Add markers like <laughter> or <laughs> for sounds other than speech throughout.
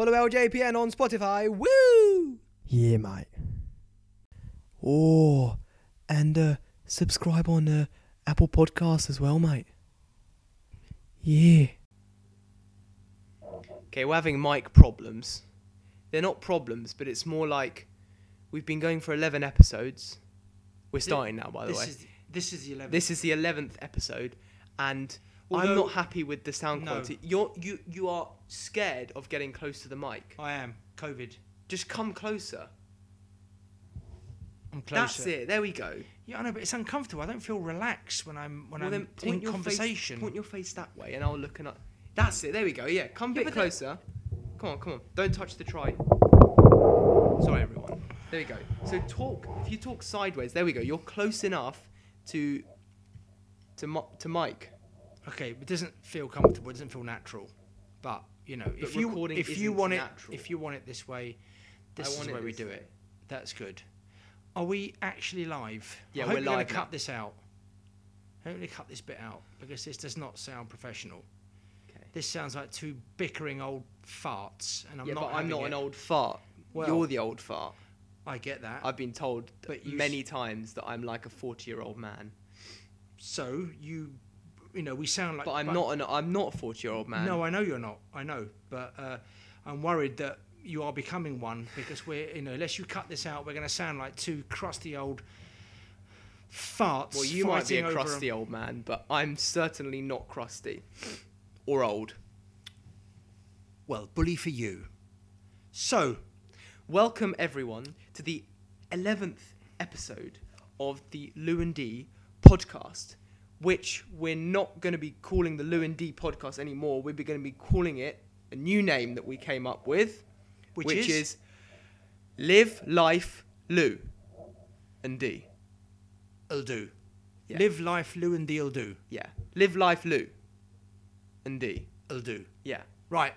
Follow LJPN on Spotify. Woo! Yeah, mate. Oh, and uh, subscribe on uh, Apple Podcasts as well, mate. Yeah. Okay, we're having mic problems. They're not problems, but it's more like we've been going for 11 episodes. We're starting now, by the this way. is this is the 11th. This is the 11th episode, and I'm not happy with the sound No. quality. You're, you, you are scared of getting close to the mic. I am COVID. Just come closer. I'm closer. That's it. There we go. Yeah, I know, but it's uncomfortable. I don't feel relaxed when I'm when well, I'm then point in your conversation. Face, point your face that way, and I'll look and. I- That's it. There we go. Yeah, come a Yeah, bit that- closer. Come on, come on. Don't touch the try. Sorry, everyone. There we go. So talk. If you talk sideways, there we go. You're close enough to to to mic. Okay, it doesn't feel comfortable. It doesn't feel natural. But you know, if you if you want natural. it if you want it this way, this I is the way we do way. it. That's good. Are we actually live? Yeah, I hope we're gonna live now. cut this out. I hope you cut this bit out because this does not sound professional. Okay. This sounds like two bickering old farts, and I'm yeah, not. but I'm not it. an old fart. Well- You're the old fart. I get that. I've been told But many times that I'm like a 40 year old man. so you, you know, we sound like. But I'm not an I'm not a 40 year old man. No, I know you're not. I know, but uh, I'm worried that you are becoming one because we're, you know, unless you cut this out, we're going to sound like two crusty old farts. Well, you might be a crusty old man, but I'm certainly not crusty or old. Well, bully for you. So, Welcome everyone to the 11th episode of the Lou and D podcast, which we're not going to be calling the Lou and D podcast anymore. We're going to be calling it a new name that we came up with, Which is? is? Live Life Lou and D. it'll do. Yeah. Live life, Lou and Deal do. Yeah, Live Life Lou and D. It'll do. Yeah. Right.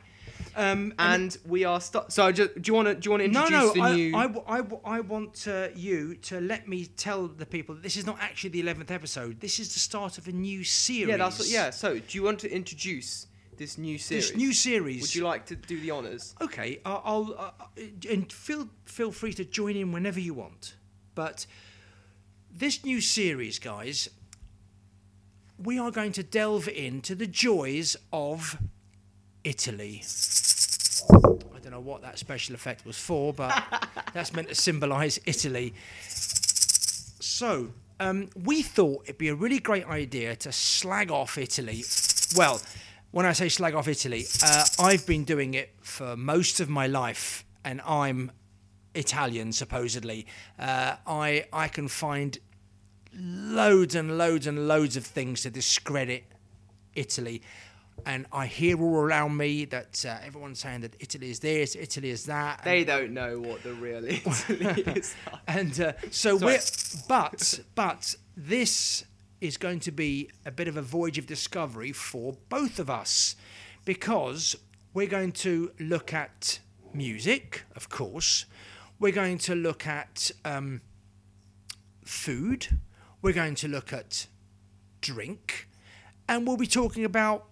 Um, And we are st- so. Just, do you want to? Do you want to no, introduce no, the I, new? I, I I want uh, you to let me tell the people that this is not actually the 11th episode. This is the start of a new series. yeah, that's what, yeah. So, do you want to introduce this new series? This new series. Would you like to do the honors? Okay, I'll, I'll uh, and feel feel free to join in whenever you want. But this new series, guys, we are going to delve into the joys of Italy. I don't know what that special effect was for, but <laughs> that's meant to symbolise Italy. So, um, we thought it'd be a really great idea to slag off Italy. Well, when I say slag off Italy, uh, I've been doing it for most of my life, and I'm Italian, supposedly. Uh, I I can find loads and loads and loads of things to discredit Italy. And I hear all around me that uh, everyone's saying that Italy is this, Italy is that. They don't know what the real <laughs> Italy is. and uh, so Sorry. we're but but this is going to be a bit of a voyage of discovery for both of us because we're going to look at music of course we're going to look at um, food we're going to look at drink and we'll be talking about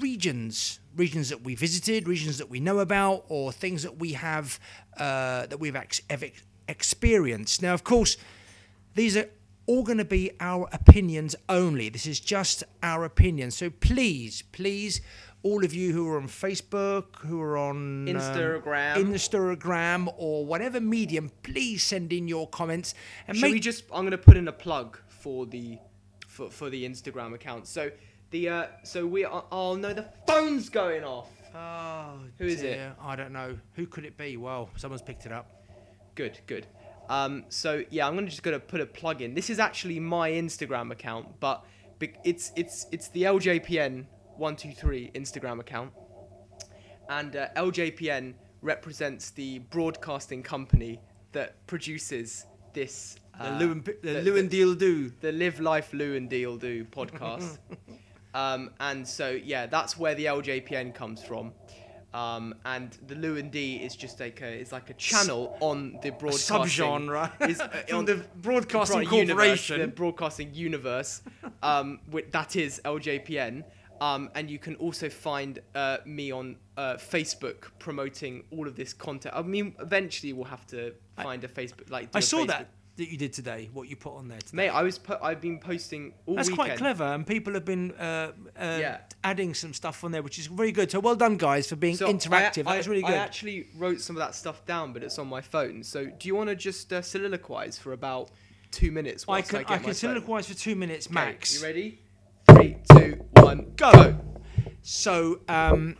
regions, regions that we visited, regions that we know about, or things that we have uh, that we've ex- experienced. Now, of course, these are all going to be our opinions only. This is just our opinion. So please, please, all of you who are on Facebook, who are on um, Instagram. Instagram, or whatever medium, please send in your comments and Should make we just? I'm going to put in a plug for the for, for the Instagram account. So the uh, so we are. Oh no, the phone's going off. Oh, Who is it? I don't know. Who could it be? Well, someone's picked it up. Good, good. Um, so yeah, I'm gonna just gonna put a plug in. This is actually my Instagram account, but it's it's it's the LJPN one two three Instagram account, and uh, LJPN represents the broadcasting company that produces this. The uh, and, P- the the- Lou and Deal Do. the Live Life Lou and Deal Do podcast. <laughs> um, and so yeah, that's where the LJPN comes from. Um, and the Lou and D is just like a is like a channel on the broadcasting Subgenre is, uh, <laughs> on the Broadcasting Broad- universe, Corporation. the broadcasting universe. <laughs> Um, wi- that is LJPN. Um, and you can also find uh, me on uh, Facebook promoting all of this content. I mean, eventually we'll have to find a Facebook like. I saw Facebook- that that you did today. What you put on there. Today. Mate, I was po- I've been posting all That's weekend. quite clever, and people have been uh, uh, Yeah. adding some stuff on there, which is very good. So well done, guys, for being So interactive. I, that was really good. I actually wrote some of that stuff down, but it's on my phone. So do you want to just uh, soliloquize for about two minutes? I can I, I, can phone? soliloquize for two minutes Okay, max. You ready? Three, two, one, Go. So um,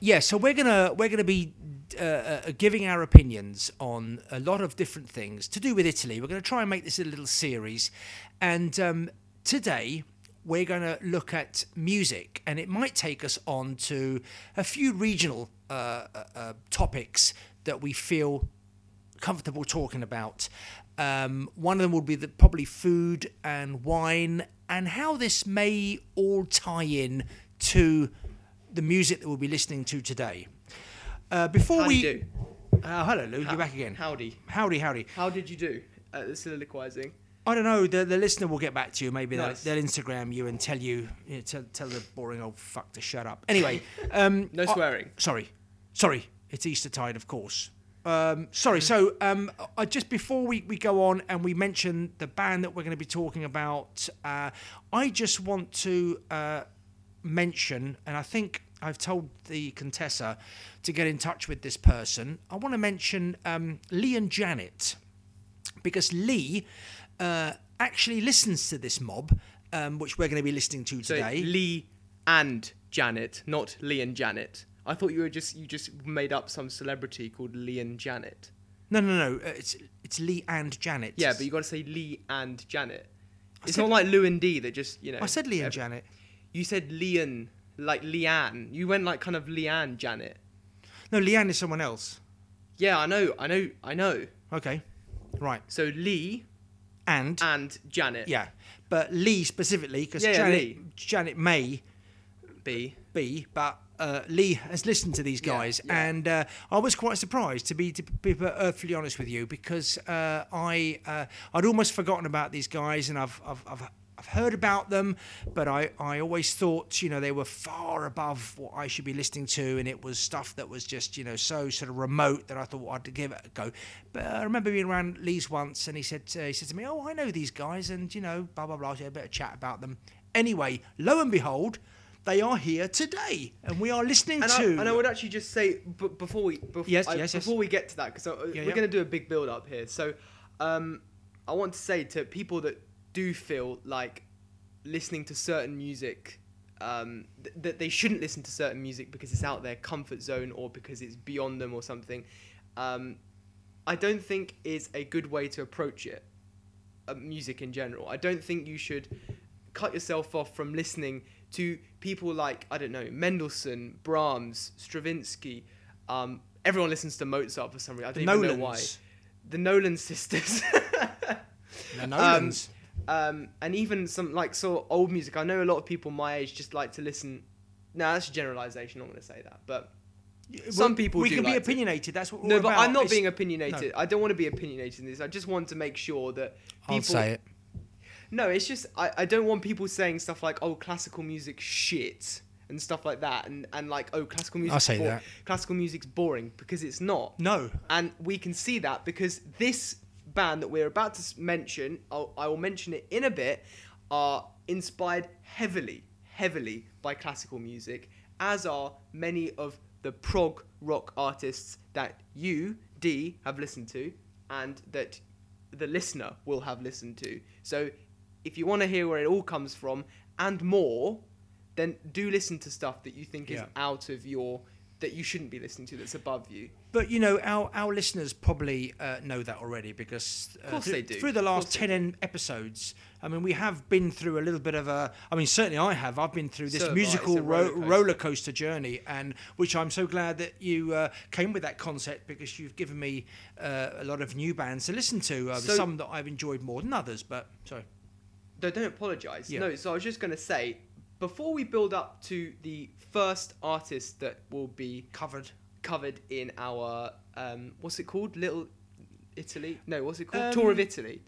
yeah, so we're gonna we're gonna be uh, uh, giving our opinions on a lot of different things to do with Italy. We're going to try and make this a little series, and um, today we're going to look at music, and it might take us on to a few regional uh, uh, uh, topics that we feel comfortable talking about. Um, one of them would be the, probably food and wine, and how this may all tie in to the music that we'll be listening to today. Uh, before How we, do? Uh, hello, Lou. You're back again. Howdy. Howdy, howdy. How did you do at the soliloquizing? I don't know. The, the listener will get back to you. Maybe Nice. they'll, they'll Instagram you and tell you, you know, tell, tell the boring old fuck to shut up. Anyway, <laughs> um, No I- swearing. sorry, sorry. It's Easter tide, of course. Um, sorry. So, um, I just before we, we go on and we mention the band that we're going to be talking about, uh, I just want to uh, mention, and I think I've told the Contessa to get in touch with this person. I want to mention um, Lee and Janet because Lee uh, actually listens to this mob, um, which we're going to be listening to So today. Lee and Janet, not Lee and Janet. I thought you were just you just made up some celebrity called Lee and Janet. no, no, no. uh, It's it's Lee and Janet. Yeah, but you got to say Lee and Janet. It's said- not like Lou and D that just you know. I said Lee and ev- Janet. You said Leon, like Leanne. You went like kind of Leanne Janet. No, Leanne is someone else. Yeah, I know, I know, I know. Okay, right. So Lee And and Janet. yeah, but Lee specifically because Yeah, yeah, Janet Lee. Janet may B. be, but uh, Lee has listened to these Yeah, guys, yeah. and uh, I was quite surprised to be to be perfectly honest with you because uh, I uh, I'd almost forgotten about these guys, and I've I've. I've I've heard about them, but I, I always thought, you know, they were far above what I should be listening to, and it was stuff that was just, you know, so sort of remote that I thought I'd give it a go. But I remember being around Lee's once, and he said, uh, he said to me, "Oh, I know these guys, and you know, blah blah blah." So I had a bit of chat about them. Anyway, lo and behold, they are here today, and we are listening And I, to. and I would actually just say b- before we before, Yes, I, yes, yes. before we get to that because Yeah, we're yeah. going to do a big build up here. So um, I want to say to people that do feel like listening to certain music um, th- that they shouldn't listen to certain music because it's out their comfort zone or because it's beyond them or something. Um, I don't think is a good way to approach it. Uh, music in general. I don't think you should cut yourself off from listening to people like I don't know Mendelssohn, Brahms, Stravinsky. Um, everyone listens to Mozart for some reason. I the don't even know why. The Nolan sisters. <laughs> The Nolans. Um, and even some like sort of old music. I know a lot of people my age just like to listen. No, that's a generalization. I'm not going to say that, but some We- people we do can be like to- opinionated. That's what we're no, but about. I'm not It's- being opinionated. I don't want to be opinionated in this. I just want to make sure that people. I'll say it. No, it's just I, I don't want people saying stuff like oh classical music shit and stuff like that and, and like oh classical music I say that. classical music's boring because it's not. No. And we can see that because this band that we're about to mention, I'll, I will mention it in a bit, are inspired heavily, heavily by classical music, as are many of the prog rock artists that you, D, have listened to, and that the listener will have listened to. So if you want to hear where it all comes from and more, then do listen to stuff that you think is out of your that you shouldn't be listening to that's above you. But you know, our, our listeners probably uh, know that already because uh, course through, they do. through the last ten en- episodes. I mean, we have been through a little bit of a. I mean, certainly I have. I've been through this So have I. It's musical ro- roller coaster. roller coaster journey, and which I'm so glad that you uh, came with that concept because you've given me uh, a lot of new bands to listen to. Uh, So- some that I've enjoyed more than others, but sorry. No, don't apologise. Yeah. No, so I was just going to say, before we build up to the first artist that will be Covered. covered in our, um, what's it called? Little Italy? No, what's it called? Um, Tour of Italy.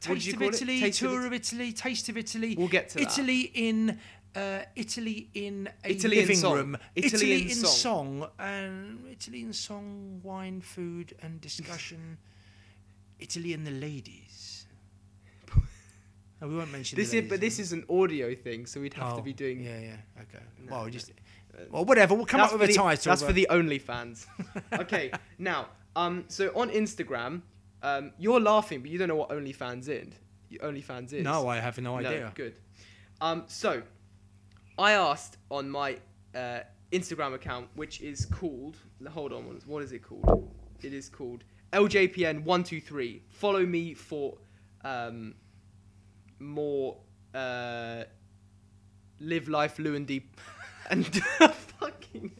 Taste of? Italy, Taste tour of Italy, taste of Italy. We'll get to that. Italy in Uh, Italy in a Italy living song. room. Italy in in song. song. and Italy in song, wine, food, and discussion. Italy and the ladies. No, we won't mention This is, but this is an audio thing, so we'd have Oh, to be doing. Yeah, yeah. Okay. No, well, no. just. Well, whatever. We'll come up with a the- title. That's but- for the OnlyFans. <laughs> okay, now, um, so on Instagram, um, you're laughing, but you don't know what OnlyFans is. OnlyFans is. No, I have no idea. No, good. Um, so, I asked on my uh, Instagram account, which is called. Hold on, what is- what is it called? It is called LJPN123. Follow me for um, more uh, live life, Luandy, and <laughs> <laughs> fucking.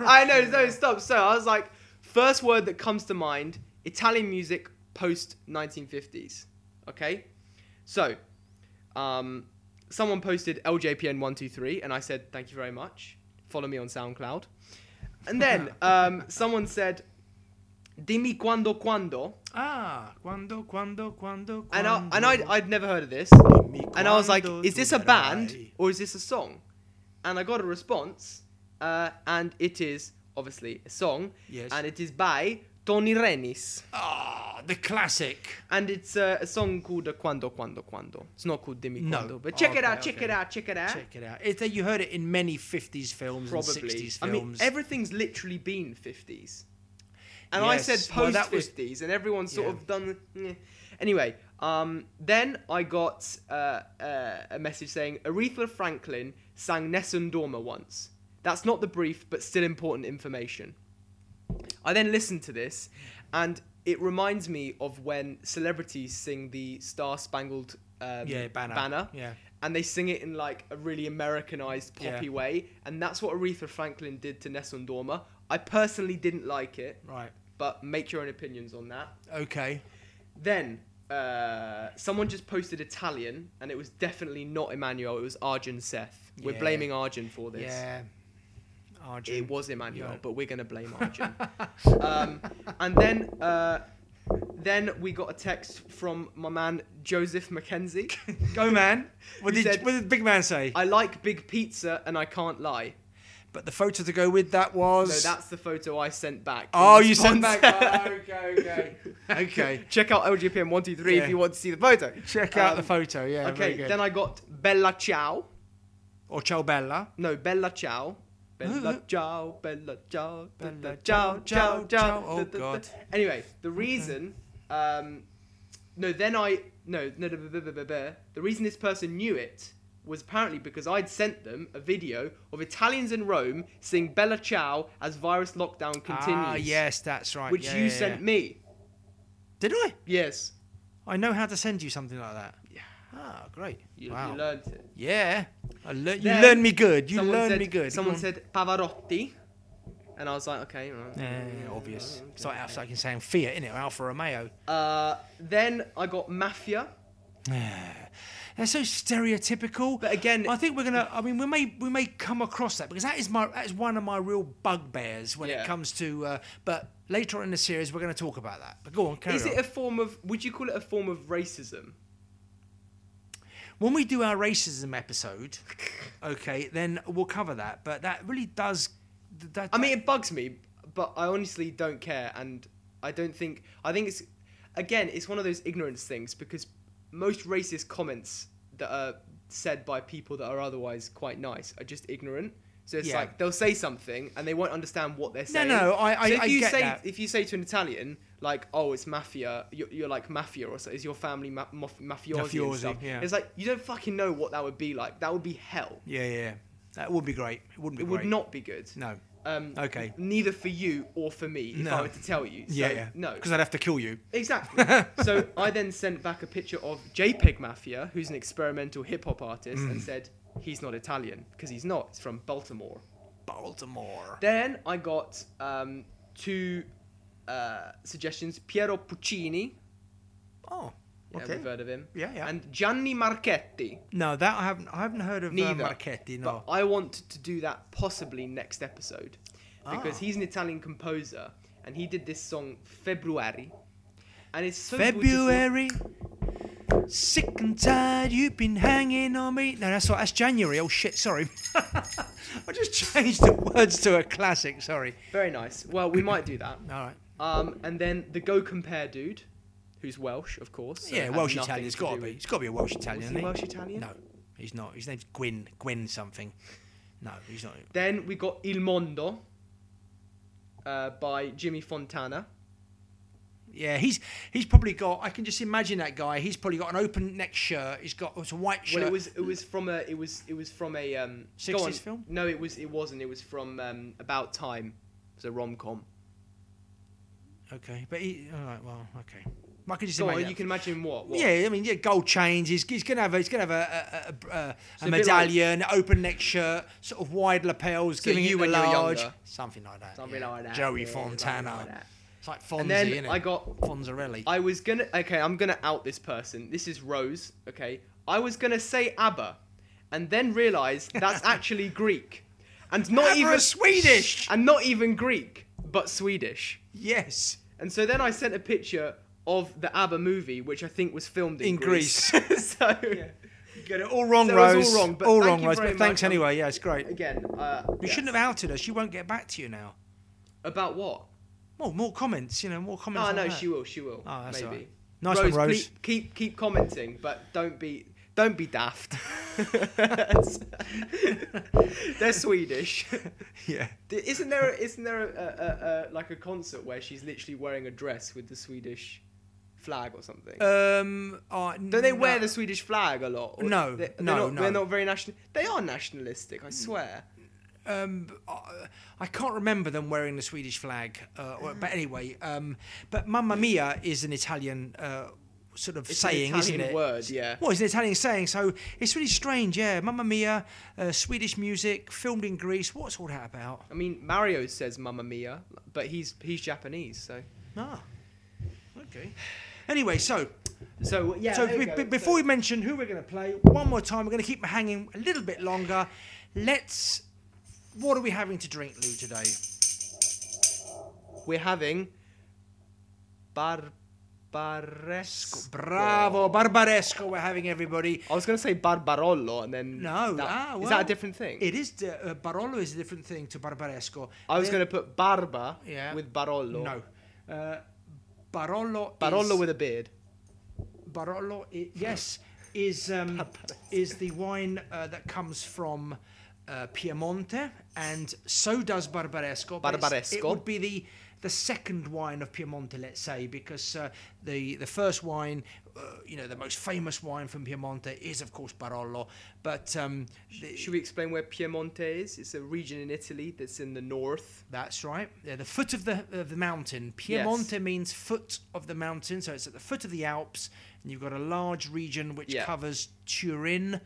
I know, no, stop. So I was like, first word that comes to mind: Italian music post 1950s. Okay, so um, someone posted LJPN123, and I said, thank you very much. Follow me on SoundCloud. And then <laughs> um, someone said, Dimmi quando quando. Ah, quando, quando, quando, And, I, and I'd, I'd never heard of this. And I was like, is this a band or is this a song? And I got a response, uh, and it is obviously a song. Yes. And it is by Tony Renis. Ah, the classic. And it's uh, a song called uh, Quando Quando Quando. It's not called Dimmi No. Quando. But check it Okay, out, check okay. it out, check it out. Check it out. It, you heard it in many 50s films and Probably. 60s films. I mean, everything's literally been 50s. And I Yes, said well, post that was- 50s, and everyone's sort Yeah. of done. Anyway, um, then I got uh, uh, a message saying Aretha Franklin sang Nessun Dorma once. That's not the brief, but still important information. I then listened to this, and it reminds me of when celebrities sing the Star Spangled um, yeah, banner. banner Yeah. and they sing it in like a really Americanized poppy Yeah. way, and that's what Aretha Franklin did to Nessun Dorma. I personally didn't like it, Right. But make your own opinions on that. Okay. Then uh, someone just posted Italian, and it was definitely not Emmanuel. It was Arjun Seth. We're Yeah. blaming Arjun for this. Yeah. Arjun. It was Emmanuel, Yeah. but we're gonna blame Arjun. <laughs> um, and then, uh, then we got a text from my man Joseph McKenzie. <laughs> Go, man. <laughs> What did, said- what did big man say? I like big pizza, and I can't lie. But the photo to go with that was. No, that's the photo I sent back. Oh, you sent back. Oh, <laughs> okay, okay. okay. Check out LJPN one two three yeah. if you want to see the photo. Check um, out the um, photo. Yeah. Okay. Then I got Bella Ciao. Or Ciao Bella. No, Bella Ciao. Bella uh-huh. Ciao, Bella Ciao, Bella Ciao, Ciao, Ciao. Oh God. Anyway, the reason. Um, no, then I no no. The reason this person knew it was apparently because I'd sent them a video of Italians in Rome sing Bella Ciao as virus lockdown continues. Ah, yes, that's right. Which Yeah, you yeah, sent yeah. me. Did I? Yes. I know how to send you something like that. Yeah. Ah, great. You, wow. you learned it. yeah. I lear- you learned me good. You learned said, me good. Someone said Pavarotti, and I was like, okay. right. Yeah, yeah, yeah, obvious. It's like, it's like in saying Fiat, innit? Alfa Romeo. Uh, then I got Mafia, <sighs> They're so stereotypical. but again, I think we're gonna. I mean, we may we may come across that because that is my that is one of my real bugbears when Yeah. it comes to. Uh, but later on in the series, we're going to talk about that. But go on, carry is on. it a form of? Would you call it a form of racism? when we do our racism episode, <laughs> okay, then we'll cover that. But that really does. That, I mean, it bugs me, but I honestly don't care, and I don't think. I think it's again, it's one of those ignorance things because most racist comments that are said by people that are otherwise quite nice are just ignorant. So it's Yeah. like they'll say something and they won't understand what they're saying. no, no, I- I- so if I you get say that. if you say to an Italian like, "Oh, it's mafia," you're, you're like mafia, or so, is your family ma- maf- mafiosi, Mafiosi, yeah. It's like you don't fucking know what that would be like. That would be hell. yeah, yeah, that would be great. It wouldn't be It great. would not be good. No. Um, Okay. Neither for you or for me, if No. I were to tell you. So, yeah, yeah. No. Because I'd have to kill you. Exactly. <laughs> so I then sent back a picture of JPEG Mafia, who's an experimental hip hop artist, Mm. and said he's not Italian because he's not. He's from Baltimore. Baltimore. Then I got um, two uh, suggestions: Piero Puccini. Oh, Yeah, okay. we've heard of him. Yeah, yeah. And Gianni Marchetti. no, that I haven't. I haven't heard of uh, Neither. Marchetti. No. But I want to do that possibly next episode because Ah. he's an Italian composer and he did this song February, and it's so beautiful. February. Sick and tired, you've been hanging on me. No, that's what. That's January. Oh shit, sorry. <laughs> I just changed the words to a classic. Sorry. Very nice. Well, we might do that. All right. Um, and then the Go Compare dude, who's Welsh, of course. so yeah, Welsh Italian. It's got to be. It's got to be a Welsh Italian. He? Welsh Italian? No, he's not. His name's Gwyn. Gwyn something. No, he's not. Then we got Il Mondo uh, by Jimmy Fontana. Yeah, he's he's probably got. I can just imagine that guy. He's probably got an open neck shirt. He's got it's a white shirt. Well, it was it was from a it was it was from a um, 60s film? No, it was it wasn't. It was from um, About Time. It was a rom com. okay, but he. All right, well, okay. I can just Go imagine. on, you can imagine what? what? Yeah, I mean, yeah, gold chains. He's, he's gonna have a, he's gonna have a a, a, a, a medallion, open neck shirt, sort of wide lapels, So giving you it when the you were large, younger. something like that. Something yeah. like that. Joey yeah, Fontana. like that. It's like Fonzie, And then innit? I got Fonzarelli. I was gonna okay, I'm gonna out this person. This is Rose, okay? I was gonna say ABBA and then realise that's <laughs> actually Greek. And not ABBA even Swedish! And not even Greek, but Swedish. yes. And so then I sent a picture of the ABBA movie, which I think was filmed in, In Greece. <laughs> so <laughs> You get it all wrong, So Rose. all wrong, but all wrong, you Rose. But thanks much. Anyway. Yeah, it's great. again, uh, You yes. shouldn't have outed her. She won't get back to you now. about what? More, more comments. You know, more comments. Oh no, she will. She will. Oh, that's maybe. alright. Nice Rose, one, Rose. Keep, keep keep commenting, but don't be don't be daft. <laughs> They're Swedish. Yeah. Isn't there isn't there a, a, a, like a concert where she's literally wearing a dress with the Swedish flag or something? Um. Uh, Don't they wear no. the Swedish flag a lot? Or No, they, no, not, no. They're not very national. They are nationalistic, I swear. um, uh, I can't remember them wearing the Swedish flag, uh, or- but anyway, um, but Mamma Mia is an Italian uh, sort of It's saying, isn't it? word, yeah. Well, it's an Italian saying, so it's really strange, yeah. Mamma Mia, uh, Swedish music, filmed in Greece. What's all that about? I mean, Mario says "Mamma Mia," but he's he's Japanese, so. Ah, okay. Anyway, so So yeah. so there be- you be- go. before we mention who we're going to play, one more time, we're going to keep hanging a little bit longer. Let's. What are we having to drink, Lou, today? we're having Barbaresco. Bravo, Barbaresco. We're having everybody. I was gonna say Barbarollo, and then No, that- ah, is that a different thing? It is. The, uh, Barolo is a different thing to Barbaresco. I was gonna put Barba Yeah. with Barolo. No. Uh, Barolo. Barolo is, with a beard. Barolo. i yes, is um, <laughs> is the wine uh, that comes from uh, Piemonte, and so does Barbaresco. it's- It would be the the second wine of Piemonte, let's say, because uh, the the first wine, uh, you know, the most famous wine from Piemonte is of course Barolo, but um, the- Should we explain where Piemonte is? It's a region in Italy that's in the north. That's right. Yeah, the foot of the of the mountain. Piemonte means foot of the mountain, so it's at the foot of the Alps, and you've got a large region which Yeah. covers Turin,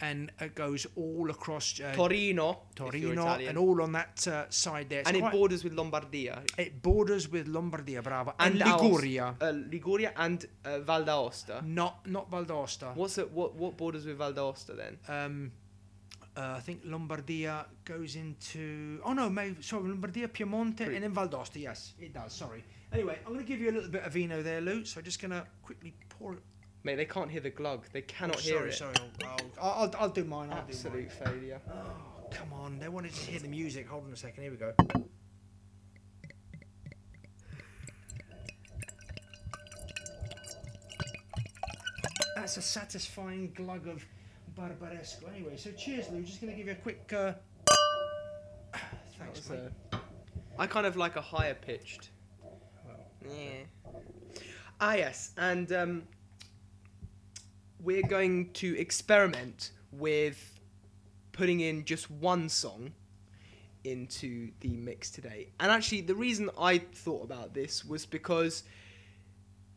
and it goes all across uh, Torino, Torino, and all on that uh, side there. It's and it borders with Lombardia it borders with Lombardia, bravo, and, Aos- Liguria. uh, Liguria and uh, Val d'Aosta. Not not Valdosta. What's it? What what borders with Val d'Aosta then? Um, uh, I think Lombardia goes into. Oh no, maybe sorry, Lombardia, Piemonte, Pretty- and then Valdosta. Yes, it does. Sorry. Anyway, I'm going to give you a little bit of vino there, Lou. So I'm just going to quickly pour it. Mate, they can't hear the glug. They cannot oh, hear it. sorry. I'll, I'll, I'll, I'll do mine. I'll do Absolute mine. failure. Oh, <gasps> come on. They wanted to hear the music. Hold on a second. Here we go. That's a satisfying glug of Barbaresco. Anyway, so cheers, Lou. Just going to give you a quick. Uh... <sighs> Thanks, mate. a- I kind of like a higher pitched. Yeah. Ah yes, and um, we're going to experiment with putting in just one song into the mix today. And actually, the reason I thought about this was because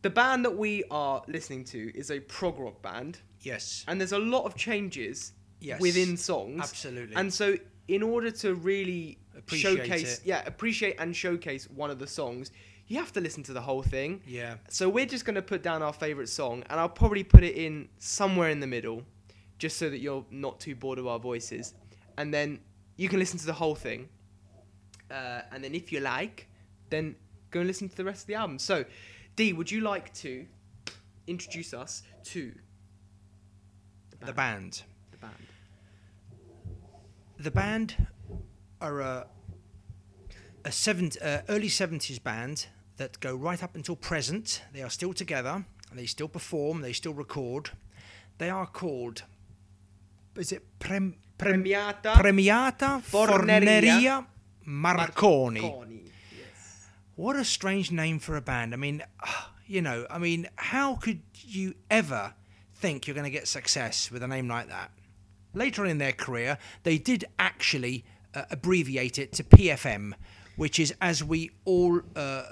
the band that we are listening to is a prog rock band, Yes. and there's a lot of changes Yes. within songs. Absolutely. And so, in order to really Appreciate showcase, it. yeah, appreciate and showcase one of the songs, you have to listen to the whole thing. yeah. So we're just gonna put down our favorite song, and I'll probably put it in somewhere in the middle, just so that you're not too bored of our voices, and then you can listen to the whole thing. Uh, and then if you like, then go and listen to the rest of the album. So, D, would you like to introduce us to The band. The band. The band are a, a seven, uh, early 70s band that go right up until present. They are still together. They still perform. They still record. They are called. Is it Prem, Prem, Premiata Premiata Forneria Forneria Marconi? Marconi. Yes. What a strange name for a band. I mean, <sighs> you know, I mean, how could you ever think you're going to get success with a name like that? Later on in their career, they did actually uh, abbreviate it to PFM, which is, as we all uh,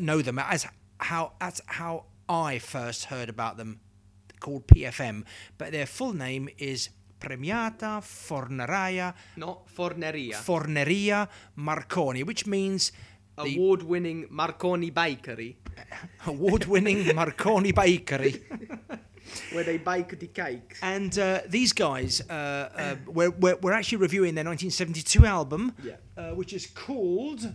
know them, as how as how I first heard about them, called PFM. But their full name is Premiata Forneria Not Forneria. Forneria Marconi, which means Award-winning Marconi Bakery, <laughs> award-winning Marconi Bakery. <laughs> where they bake the cakes. And uh, these guys, uh, uh, we're, we're, we're actually reviewing their 1972 album, Yeah. uh, which is called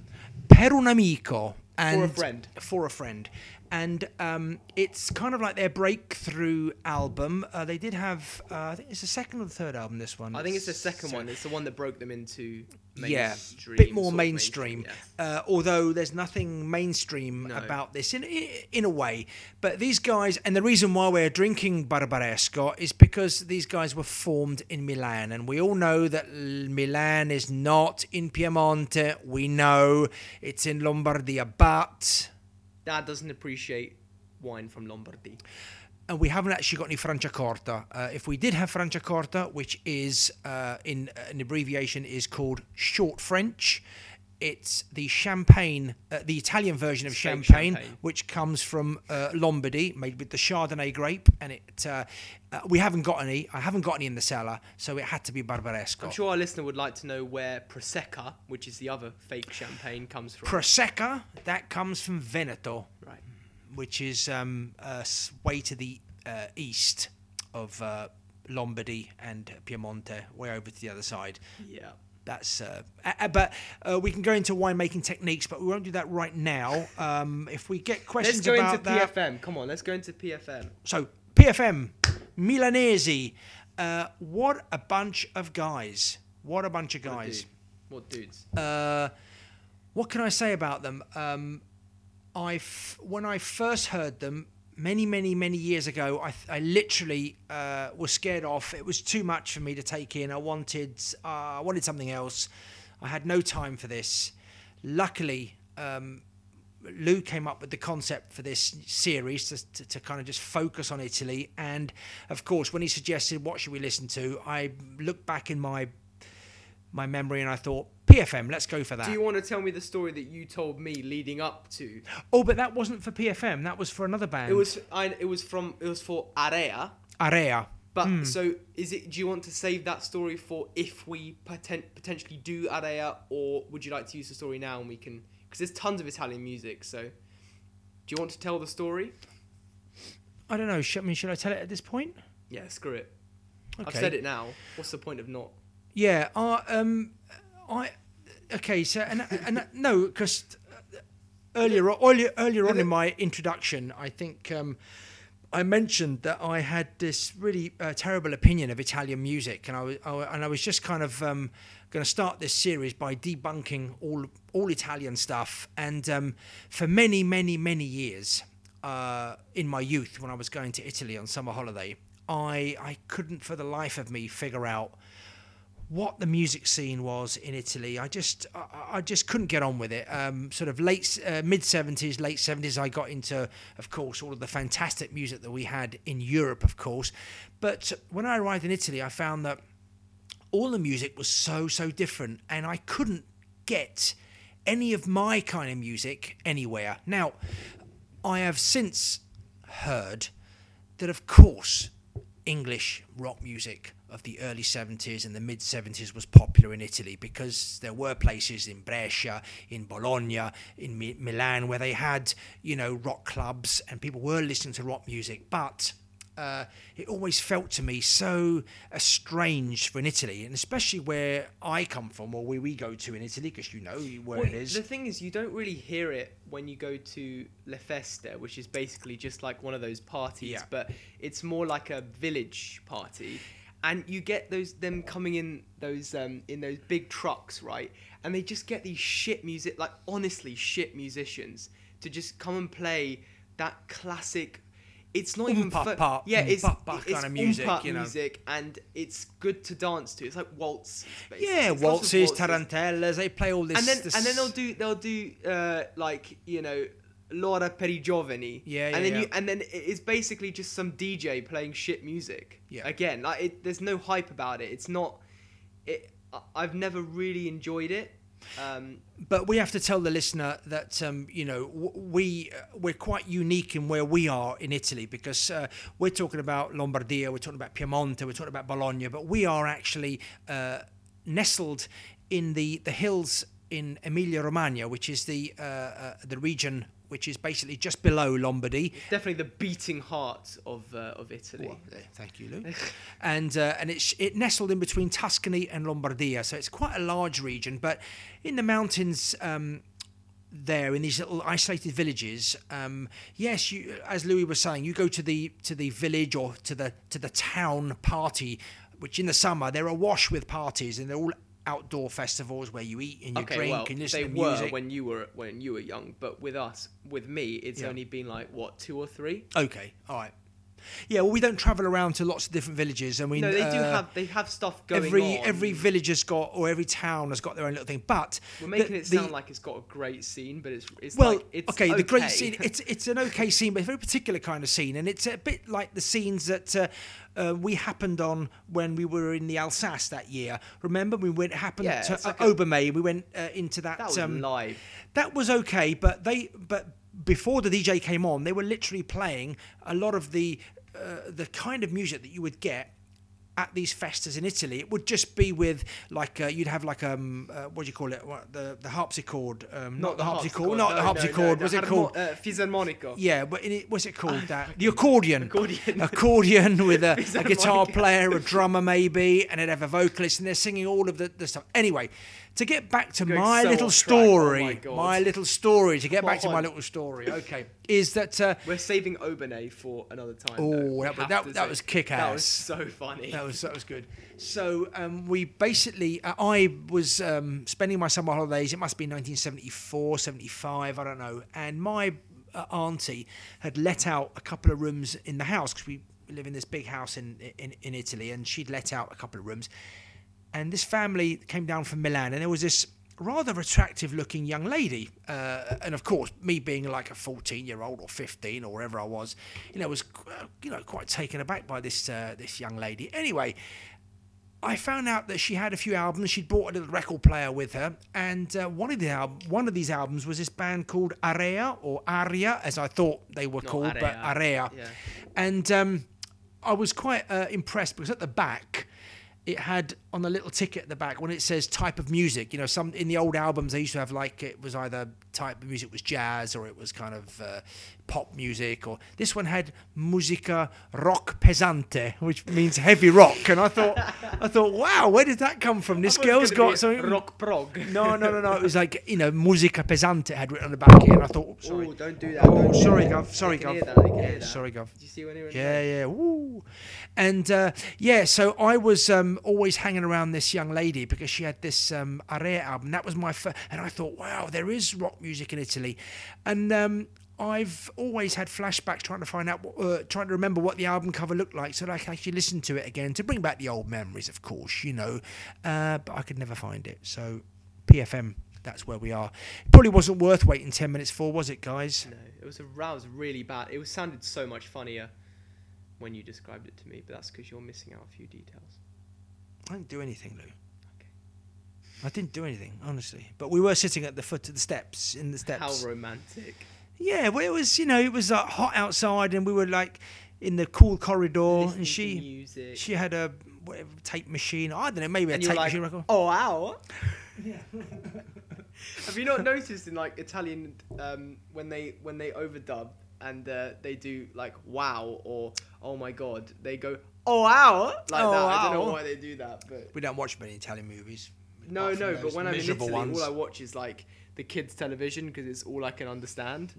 Per un amico. And For a friend. For a friend. And um, it's kind of like their breakthrough album. Uh, they did have, uh, I think it's the second or the third album, this one. I think it's the second one. It's the one that broke them into yeah, a bit more of mainstream. yeah. Uh, although there's nothing mainstream No. about this in, in in a way. But these guys, and the reason why we're drinking Barbaresco is because these guys were formed in Milan, and we all know that Milan is not in Piemonte. We know it's in Lombardia, but Dad doesn't appreciate wine from Lombardy. and we haven't actually got any Franciacorta. Uh, if we did have Franciacorta, which is uh, in an abbreviation is called short French, it's the champagne, uh, the Italian version of champagne, champagne. which comes from uh, Lombardy, made with the Chardonnay grape, and it. Uh, uh, we haven't got any. I haven't got any in the cellar, so it had to be Barbaresco. I'm sure our listener would like to know where Prosecco, which is the other fake champagne, comes from. Prosecco, that comes from Veneto. right. which is um, uh, way to the uh, east of uh, Lombardy and Piemonte, way over to the other side. Yeah. That's, uh, a- but uh, we can go into winemaking techniques, but we won't do that right now. Um, if we get questions Let's go into that, PFM. Come on, let's go into PFM. so PFM, Milanese, uh, what a bunch of guys! What a bunch of What guys! dude. What dudes? Uh, what can I say about them? Um, I f- when I first heard them many, many, many years ago, I, I literally uh, was scared off. It was too much for me to take in. I wanted, uh, I wanted something else. I had no time for this. Luckily, um, Lou came up with the concept for this series to, to, to kind of just focus on Italy. And of course, when he suggested what should we listen to, I looked back in my my memory and I thought PFM, let's go for that. Do you want to tell me the story that you told me leading up to? oh, but that wasn't for PFM. That was for another band. It was. I. It was from. It was for Area. Area. But Hmm. so is it? Do you want to save that story for if we poten- potentially do Area, or would you like to use the story now and we can? Because there's tons of Italian music. So, do you want to tell the story? I don't know. Sh- I mean, should I tell it at this point? Yeah, screw it. Okay. I've said it now. What's the point of not? Yeah. Uh, um, I. Okay. So and and no, because earlier earlier earlier on in my introduction, I think. Um, I mentioned that I had this really uh, terrible opinion of Italian music, and I was, I, and I was just kind of um, going to start this series by debunking all all Italian stuff. And um, for many, many, many years uh, in my youth, when I was going to Italy on summer holiday, I I couldn't for the life of me figure out what the music scene was in Italy. I just I, I just couldn't get on with it. Um, sort of late uh, mid seventies, late seventies, I got into, of course, all of the fantastic music that we had in Europe, of course. But when I arrived in Italy, I found that all the music was so so different, and I couldn't get any of my kind of music anywhere. Now, I have since heard that, of course, English rock music of the early 70s and the mid 70s was popular in Italy because there were places in Brescia, in Bologna, in Mi- Milan where they had, you know, rock clubs and people were listening to rock music. But uh, it always felt to me so strange for in Italy, and especially where I come from or where we go to in Italy, because you know where Well, it is. The thing is, you don't really hear it when you go to Le Feste, which is basically just like one of those parties, Yeah. but it's more like a village party. And you get those them coming in those um, in those big trucks, right? And they just get these shit music, like honestly shit musicians, to just come and play that classic. It's not even fo- pa, yeah, it's, it's kind of music, you know. music, and it's good to dance to. It's like waltz. basically. yeah, lots waltzes, tarantellas, they play all this. and then this- and then they'll do they'll do uh, like you know L'ora per i giovani. Yeah, yeah, And then yeah. you and then it's basically just some DJ playing shit music. Yeah. Again, like it, there's no hype about it. It's not. It. I've never really enjoyed it. Um, but we have to tell the listener that um, you know w- we uh, we're quite unique in where we are in Italy because uh, we're talking about Lombardia, we're talking about Piemonte, we're talking about Bologna, but we are actually uh, nestled in the the hills in Emilia Romagna, which is the uh, uh, the region which is basically just below Lombardy. definitely the beating heart of uh, of Italy. Well, thank you, Lou. <laughs> and uh, and it's it nestled in between Tuscany and Lombardia, so it's quite a large region. But in the mountains. Um, there in these little isolated villages um, yes you as louis was saying you go to the to the village or to the to the town party which in the summer they're awash with parties and they're all outdoor festivals where you eat and you Okay, drink well, and listen they to were music when you were when you were young, but with us, with me, it's Yeah. only been like what two or three. okay all right yeah well we don't travel around to lots of different villages i mean No, they do uh, have they have stuff going every on. every village has got or every town has got their own little thing but We're making the- it the- sound like it's got a great scene, but it's it's well like it's okay, the great scene it's <laughs> it's an okay scene but a very particular kind of scene and it's a bit like the scenes that uh, uh, we happened on when we were in the Alsace that year remember we went happened Yeah, to it's uh, Obernai we went uh, into that, That was um, live. that was okay, but they but before the DJ came on, they were literally playing a lot of the uh, the kind of music that you would get at these festas in Italy. It would just be with like uh, you'd have like um uh, what do you call it what, the the harpsichord um, not, the harpsichord, not no, the harpsichord no, was the it called Uh, fisarmonico. yeah, but in it, what's it called? That the accordion. Accordion. <laughs> Accordion with a, a <laughs> guitar player, a drummer maybe, and it'd have a vocalist, and they're singing all of the, the stuff. Anyway, to get back to my so little track. Oh story, my my little story. To get Come back to my little story, okay, is that uh, We're saving Obene for another time. Oh, that was- that- that was kick-ass. That was so funny. that was that was good. So um, we basically, uh, I was um, spending my summer holidays. It must been 1974, 75, I don't know. And my uh, auntie had let out a couple of rooms in the house because we live in this big house in, in in Italy, and she'd let out a couple of rooms. And this family came down from Milan, and there was this rather attractive looking young lady. Uh, and of course, me being like a 14 year old or 15 or wherever I was, you know, was uh, you know quite taken aback by this uh, this young lady. Anyway, I found out that she had a few albums. She'd brought a little record player with her, and uh, one of the al- one of these albums was this band called Area or Aria, as I thought they were Not called, but Area. Area. Yeah. And um, I was quite uh, impressed because at the back. It had on the little ticket at the back when it says type of music. You know, some in the old albums they used to have like it was either type of music was jazz or it was kind of uh, pop music. Or this one had musica rock pesante, which means heavy rock. And I thought, I thought, wow, where did that come from? This I thought it was girl's gonna got be something. rock prog. No, no, no, no. It was like you know, musica pesante had written on the back here, and I thought, oops, sorry. Oh, don't do that. Oh, don't sorry. Gov. Sorry, Gov. hear that, they can Yeah, sorry, Gov. Did you see when he went Yeah, yeah, woo. And uh, yeah, so I was um, always hanging around this young lady because she had this um, Area album. That was my first, and I thought, wow, there is rock music in Italy, and um, I've always had flashbacks trying to find out, what, uh, trying to remember what the album cover looked like, so that I can actually listen to it again to bring back the old memories, of course, you know. Uh, but I could never find it, so PFM. That's where we are. It probably wasn't worth waiting ten minutes for, was it, guys? No, it was a that was really bad. It was sounded so much funnier when you described it to me, but that's because you're missing out a few details. I didn't do anything, Lou. Okay. I didn't do anything, honestly. But we were sitting at the foot of the steps, in the steps. How romantic. Yeah, well, it was, you know, it was uh, hot outside, and we were like in the cool corridor, Listening and to she music. she had a whatever, tape machine. I don't know, maybe a tape like, machine record. oh wow. <laughs> Have you not noticed in like Italian um, when they when they overdub and uh, they do like wow or oh my god. They go oh wow like Oh, that. I don't know why they do that, but We don't watch many Italian movies. no, no. But when I'm in miserable Italy, ones. all I watch is like the kids' television because it's all I can understand,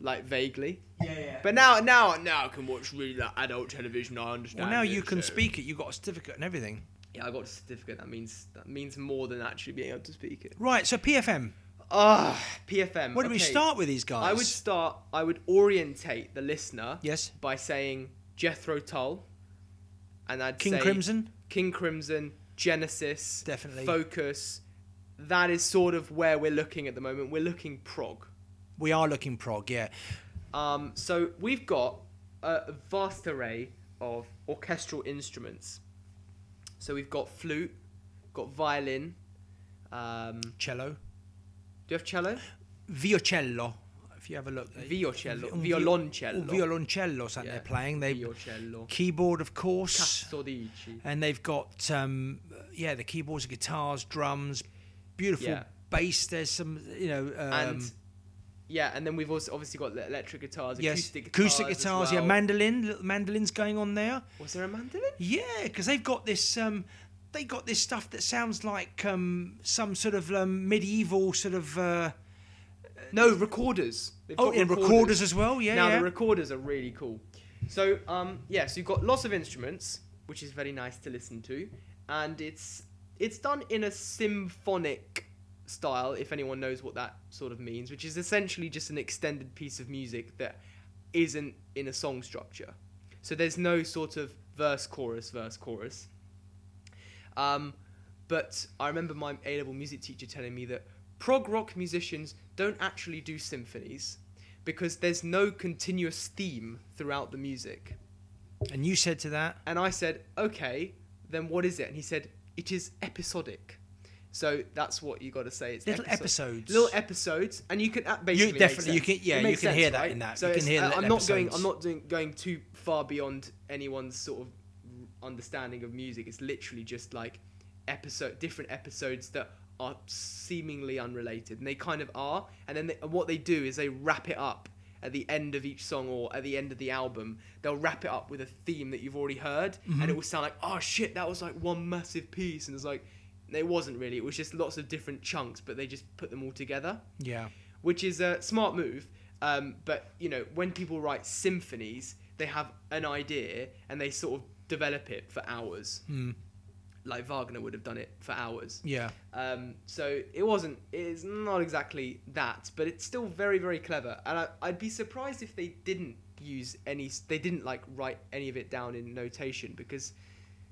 like vaguely. Yeah, yeah. But now, now, now I can watch really like adult television. I understand. well, now it, you can so- speak it. You got a certificate and everything. Yeah, I got a certificate. That means that means more than actually being able to speak it. Right. So PFM. Ah, PFM. Where do we start with these guys? I would start. I would orientate the listener. Yes. By saying Jethro Tull, and I'd King say Crimson. King Crimson, Genesis, Definitely. Focus. That is sort of where we're looking at the moment. We're looking prog. We are looking prog. Yeah. Um, so we've got a vast array of orchestral instruments. So we've got flute, got violin. Um, cello. do you have cello? Violcello. If you have a look. Violcello, Un vi- violoncello. Violoncello, something Yeah, they're playing. They Violcello. keyboard, of course, Cazzo dici? and they've got um, yeah, the keyboards, guitars, drums, beautiful Yeah. bass. There's some, you know, um, and yeah, and then we've also obviously got the electric guitars, yes, acoustic guitars, acoustic guitars. Yeah, mandolin, little mandolins going on there. Was there a mandolin? Yeah, because they've got this. Um, they got this stuff that sounds like um, some sort of um, medieval sort of. Uh, No, recorders. They've oh, got in recorders as well. Yeah, now yeah. the recorders are really cool. So um, yeah, so you've got lots of instruments, which is very nice to listen to, and it's it's done in a symphonic style. If anyone knows what that sort of means, which is essentially just an extended piece of music that isn't in a song structure. So there's no sort of verse, chorus, verse, chorus. Um, but I remember my A level music teacher telling me that prog rock musicians don't actually do symphonies because there's no continuous theme throughout the music. and you said to that. And I said, okay, then what is it? And he said, it is episodic. So that's what you got to say. It's Little episo- episodes. little episodes, and you can uh, basically make definitely- you can- yeah, you can hear that right? in that. So You can hear uh, I'm not going. I'm not doing going too far beyond anyone's sort of understanding of music. It's literally just like episode, different episodes that are seemingly unrelated, and they kind of are. And then they, and what they do is they wrap it up at the end of each song or at the end of the album. They'll wrap it up with a theme that you've already heard, Mm-hmm. and it will sound like, oh shit, that was like one massive piece, and it's like. It wasn't really. It was just lots of different chunks, but they just put them all together Yeah. which is a smart move. Um, but you know, when people write symphonies, they have an idea and they sort of develop it for hours. Hmm. Like Wagner would have done it for hours. Yeah. Um, so it wasn't. It's not exactly that, but it's still very, very clever. And I, I'd be surprised if they didn't use any. They didn't like write any of it down in notation because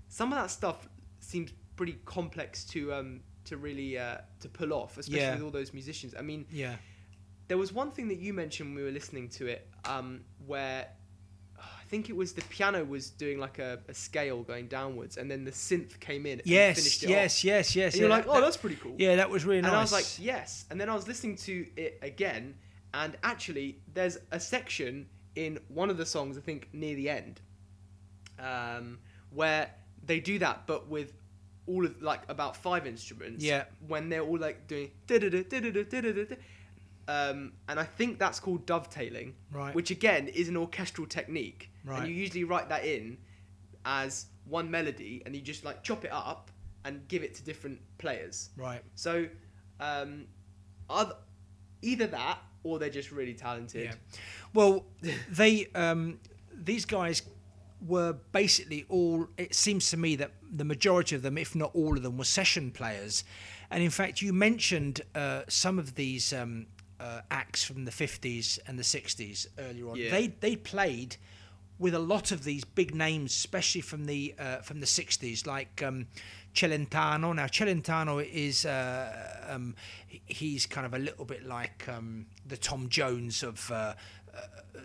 some of that stuff seems pretty complex to um to really uh, to pull off, especially Yeah. with all those musicians. I mean, Yeah. there was one thing that you mentioned when we were listening to it, um, where think it was the piano was doing like a, a scale going downwards, and then the synth came in. And Yes. finished it Yes. off. Yes. Yes. And you're yeah, like, that- oh, that's pretty cool. Yeah, that was really and nice. And I was like, yes. And then I was listening to it again, and actually, there's a section in one of the songs, I think near the end, um, where they do that, but with all of like about five instruments. Yeah. When they're all like doing um, and I think that's called dovetailing, Right. which again is an orchestral technique. Right. And you usually write that in as one melody, and you just like chop it up and give it to different players. right. So, um, other, either that or they're just really talented. Yeah. Well, <laughs> they um, these guys were basically all. It seems to me that the majority of them, if not all of them, were session players. And in fact, you mentioned uh, some of these um, uh, acts from the fifties and the sixties earlier on. Yeah. They they played with a lot of these big names, especially from the uh, from the '60s, like um, Celentano. Now, Celentano is uh, um, he's kind of a little bit like um, the Tom Jones of uh, uh,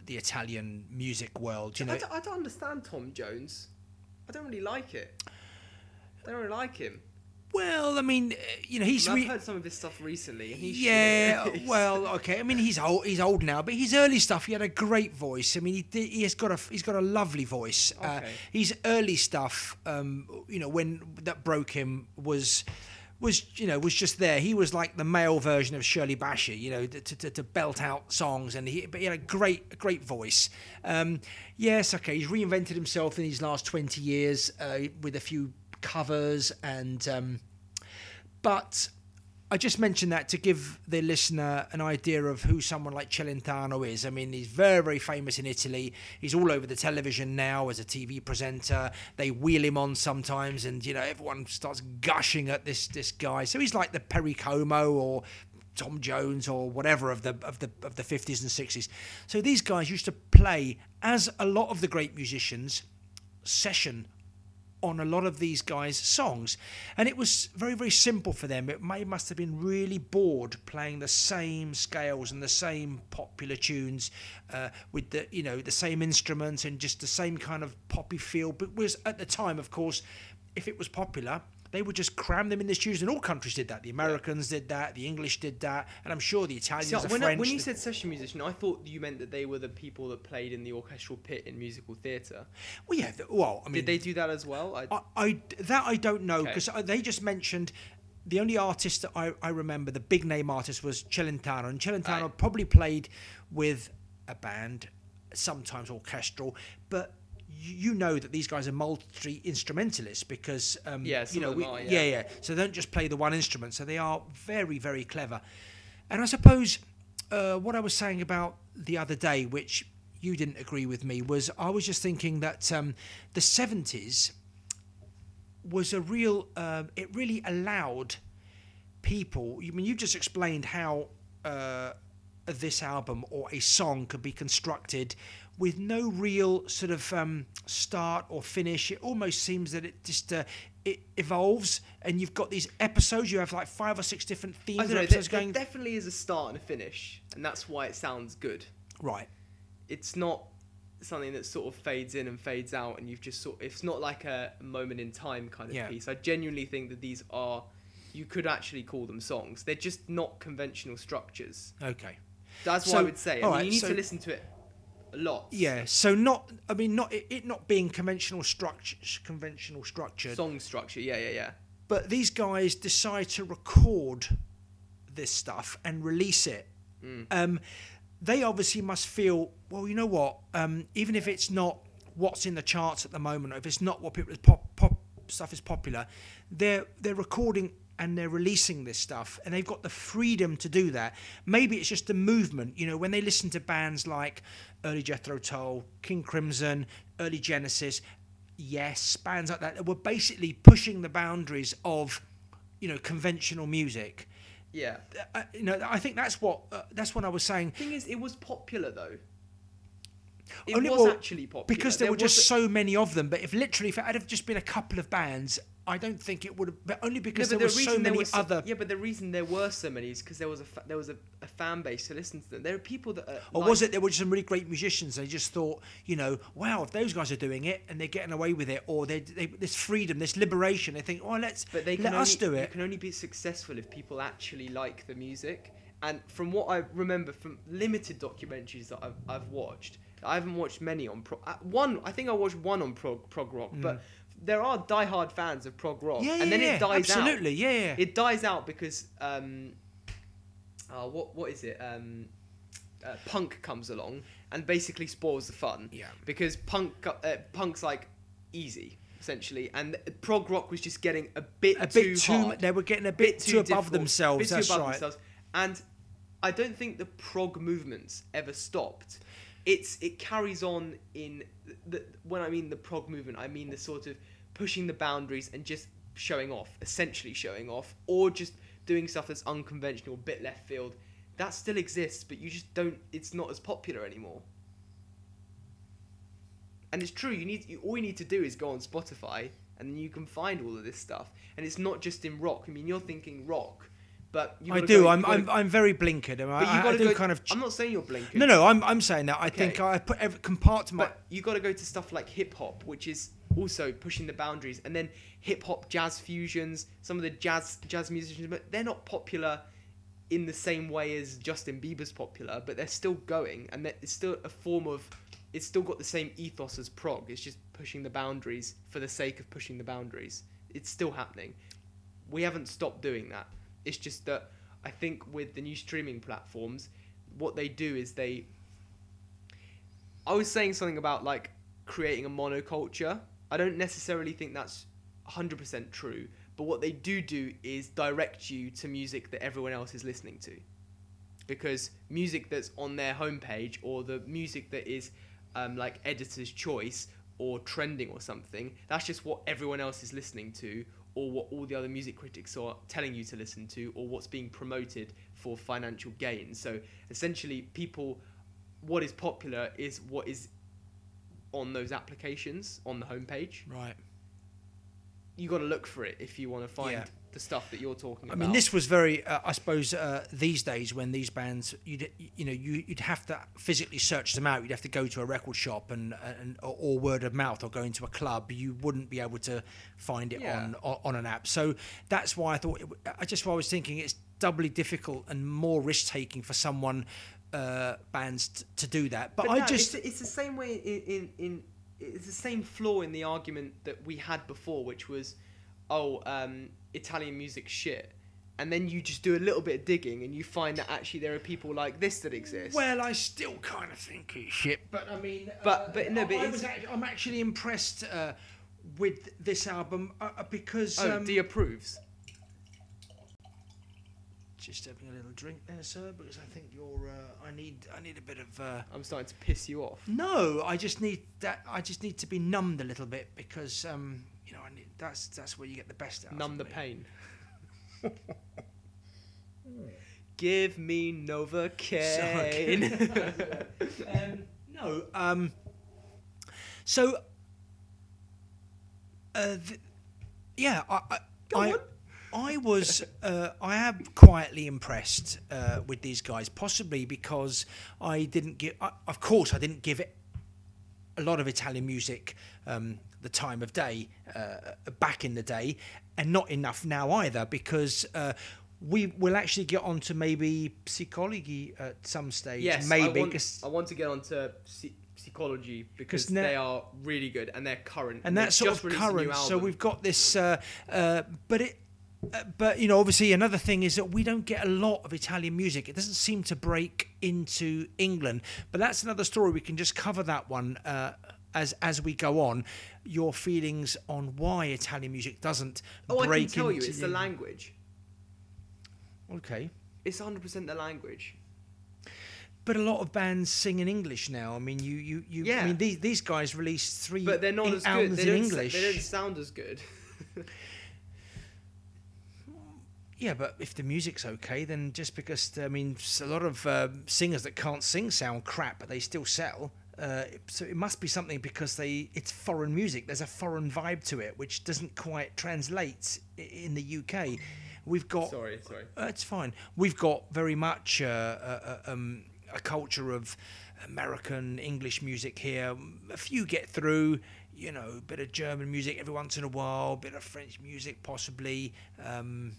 the Italian music world. You know, I, don't, I don't understand Tom Jones. I don't really like it. I don't really like him. Well, I mean, uh, you know, he's I've re- heard some of his stuff recently. Yeah, shit. well, okay. I mean, he's old. He's old now, but his early stuff, he had a great voice. I mean, he did, he has got a he's got a lovely voice. Uh, Okay. his early stuff, um, you know, when that broke him was was you know was just there. He was like the male version of Shirley Bassey, you know, to, to, to belt out songs, and he but he had a great great voice. Um, yes, okay, he's reinvented himself in these last twenty years uh, with a few covers and. Um, but I just mentioned that to give the listener an idea of who someone like Celentano is. I mean, he's very, very famous in Italy. He's all over the television now as a TV presenter. They wheel him on sometimes, and you know everyone starts gushing at this this guy. So he's like the Perry Como or Tom Jones or whatever of the of the of the 50s and 60s. So these guys used to play as a lot of the great musicians session on a lot of these guys' songs. And it was very, very simple for them. It may must have been really bored playing the same scales and the same popular tunes uh, with the you know the same instruments and just the same kind of poppy feel. But was at the time, of course, if it was popular, they would just cram them in the studios, and all countries did that. The Americans did that, the English did that, and I'm sure the Italians, See, the when, French. when you said session musician, I thought you meant that they were the people that played in the orchestral pit in musical theatre. well, yeah, well, I mean, Did they do that as well? I, I, I that I don't know Okay. because they just mentioned the only artist that I, I remember, the big name artist was Celentano, and Celentano Right. probably played with a band, sometimes orchestral, but you know that these guys are multi instrumentalists because um, Yeah, you know we, are, yeah. yeah. yeah. So they don't just play the one instrument. So they are very very clever. And I suppose uh, what I was saying about the other day which you didn't agree with me was I was just thinking that um, the 70s was a real um, it really allowed people I mean you just explained how uh, this album or a song could be constructed with no real sort of um, start or finish it almost seems that it just uh, it evolves and you've got these episodes you have like five or six different themes I don't know. There, going there definitely is a start and a finish, and that's why it sounds good. right It's not something that sort of fades in and fades out, and you've just sort. It's not like a moment in time kind of Yeah. piece. I genuinely think that these are. You could actually call them songs. They're just not conventional structures. okay That's what So, I would say. I mean, right, you need so- to listen to it a lot. yeah so not I mean not it, it not being conventional structure conventional structured Song structure. Yeah, yeah, yeah. but these guys decide to record this stuff and release it. Um, they obviously must feel, well, you know what? Um, even if it's not what's in the charts at the moment, or if it's not what people pop, pop stuff is popular, they're they're recording and they're releasing this stuff, and they've got the freedom to do that. Maybe it's just a movement, you know, when they listen to bands like early Jethro Tull, King Crimson, early Genesis, yes, bands like that, that were basically pushing the boundaries of, you know, conventional music. Yeah. Uh, you know, I think that's what uh, that's what I was saying. Thing is, it was popular though. It Only- was well, actually popular because there, were just was so many of them. But if literally, if it had have just been a couple of bands, I don't think it would have. But only No, because but there the were so many was so- other. Yeah, but the reason there were so many is because there was a fa- there was a, a fan base to listen to them. There are people that. Are Or like- was it there were some really great musicians? They just thought, you know, wow, if those guys are doing it and they're getting away with it, or they, they this freedom, this liberation, they think, oh, let's But they can let only, us do it. You can only be successful if people actually like the music. And from what I remember from limited documentaries that I've, I've watched, I haven't watched many on prog. uh, One, I think I watched one on prog, prog rock, but there are diehard fans of prog rock. Yeah, and then yeah, it dies out. absolutely, yeah, yeah. It dies out because um, uh, what what is it? Um, uh, punk comes along and basically spoils the fun. Yeah. Because punk uh, punk's like easy essentially, and prog rock was just getting a bit a too bit too. hard, They were getting a bit, too, above themselves. bit too that's above right. themselves. And I don't think the prog movements ever stopped. It's it carries on in the, when I mean the prog movement, I mean the sort of pushing the boundaries and just showing off, essentially showing off, or just doing stuff that's unconventional, bit left field. That still exists, but you just don't. It's not as popular anymore. And it's true. You need you, all you need to do is go on Spotify, and then you can find all of this stuff. And it's not just in rock. I mean, you're thinking rock, but I do. Go, I'm, I'm, I'm very blinkered. I, but you I, I do go, kind of. I'm not saying you're blinking. no, no. I'm, I'm saying that. I think I put every, compartment. But you got to go to stuff like hip hop, which is also pushing the boundaries, and then hip hop jazz fusions. Some of the jazz jazz musicians, but they're not popular in the same way as Justin Bieber's popular, but they're still going, and it's still a form of. It's still got the same ethos as prog. It's just pushing the boundaries for the sake of pushing the boundaries. It's still happening. we haven't stopped doing that. It's just that I think with the new streaming platforms, what they do is they. I was saying something about like creating a monoculture. I don't necessarily think that's 100% true, but what they do do is direct you to music that everyone else is listening to. Because music that's on their homepage or the music that is um, like editor's choice or trending or something, that's just what everyone else is listening to or what all the other music critics are telling you to listen to or what's being promoted for financial gain. So essentially, people, what is popular is what is on those applications on the homepage. Right. You got to look for it if you want to find Yeah. the stuff that you're talking I about. I mean, this was very, uh, I suppose, uh, these days when these bands, you'd, you know, you, you'd have to physically search them out. You'd have to go to a record shop and, and or, or word of mouth or go into a club. You wouldn't be able to find it Yeah. on, on on an app. So that's why I thought, it, I just I was thinking it's doubly difficult and more risk taking for someone, uh, bands t- to do that. But, But I no, just, it's, it's the same way in, in in it's the same flaw in the argument that we had before, which was, oh, um, Italian music shit, and then you just do a little bit of digging and you find that actually there are people like this that exist. Well, I still kind of think it's shit, but I mean, But- uh, but no, but I, I it's- was act- I'm actually impressed uh, with this album uh, uh, because oh, um, D approves. Just having a little drink there, sir, because I think you're. Uh, I need. I need a bit of. Uh, I'm starting to piss you off. no, I just need that. I just need to be numbed a little bit because um, you know, I need. That's that's where you get the best out. Numb the me. pain. <laughs> Give me Novocaine. <laughs> um, no. Um, so, uh, th- yeah, I, I, Go I, on. I was, uh, I am quietly impressed uh, with these guys, possibly because I didn't give, I, of course, I didn't give it a lot of Italian music um, the time of day uh, back in the day, and not enough now either because. Uh, we will actually get on to maybe psychology at some stage. yes, maybe. I want, I want to get onto psy- psychology because now- they are really good and they're current. and they've that's sort just of released a new current. So we've got this, uh, uh, but it. Uh, but you know, obviously, another thing is that we don't get a lot of Italian music. It doesn't seem to break into England. But that's another story. We can just cover that one uh, as as we go on. Your feelings on why Italian music doesn't Oh, I break can tell you, it's the language. Okay, It's 100% the language. but a lot of bands sing in English now. I mean, you you you. yeah. I mean, these these guys released three But they're not as good. They in English. they don't sound as good. <laughs> Yeah, but if the music's okay, then just because I mean, a lot of uh, singers that can't sing sound crap, but they still sell. Uh, so it must be something because they it's foreign music. There's a foreign vibe to it, which doesn't quite translate in the UK. We've got sorry, sorry. uh, it's fine. We've got very much uh, uh, um, a culture of American English music here. A few get through, you know, a bit of German music every once in a while, a bit of French music possibly. Um,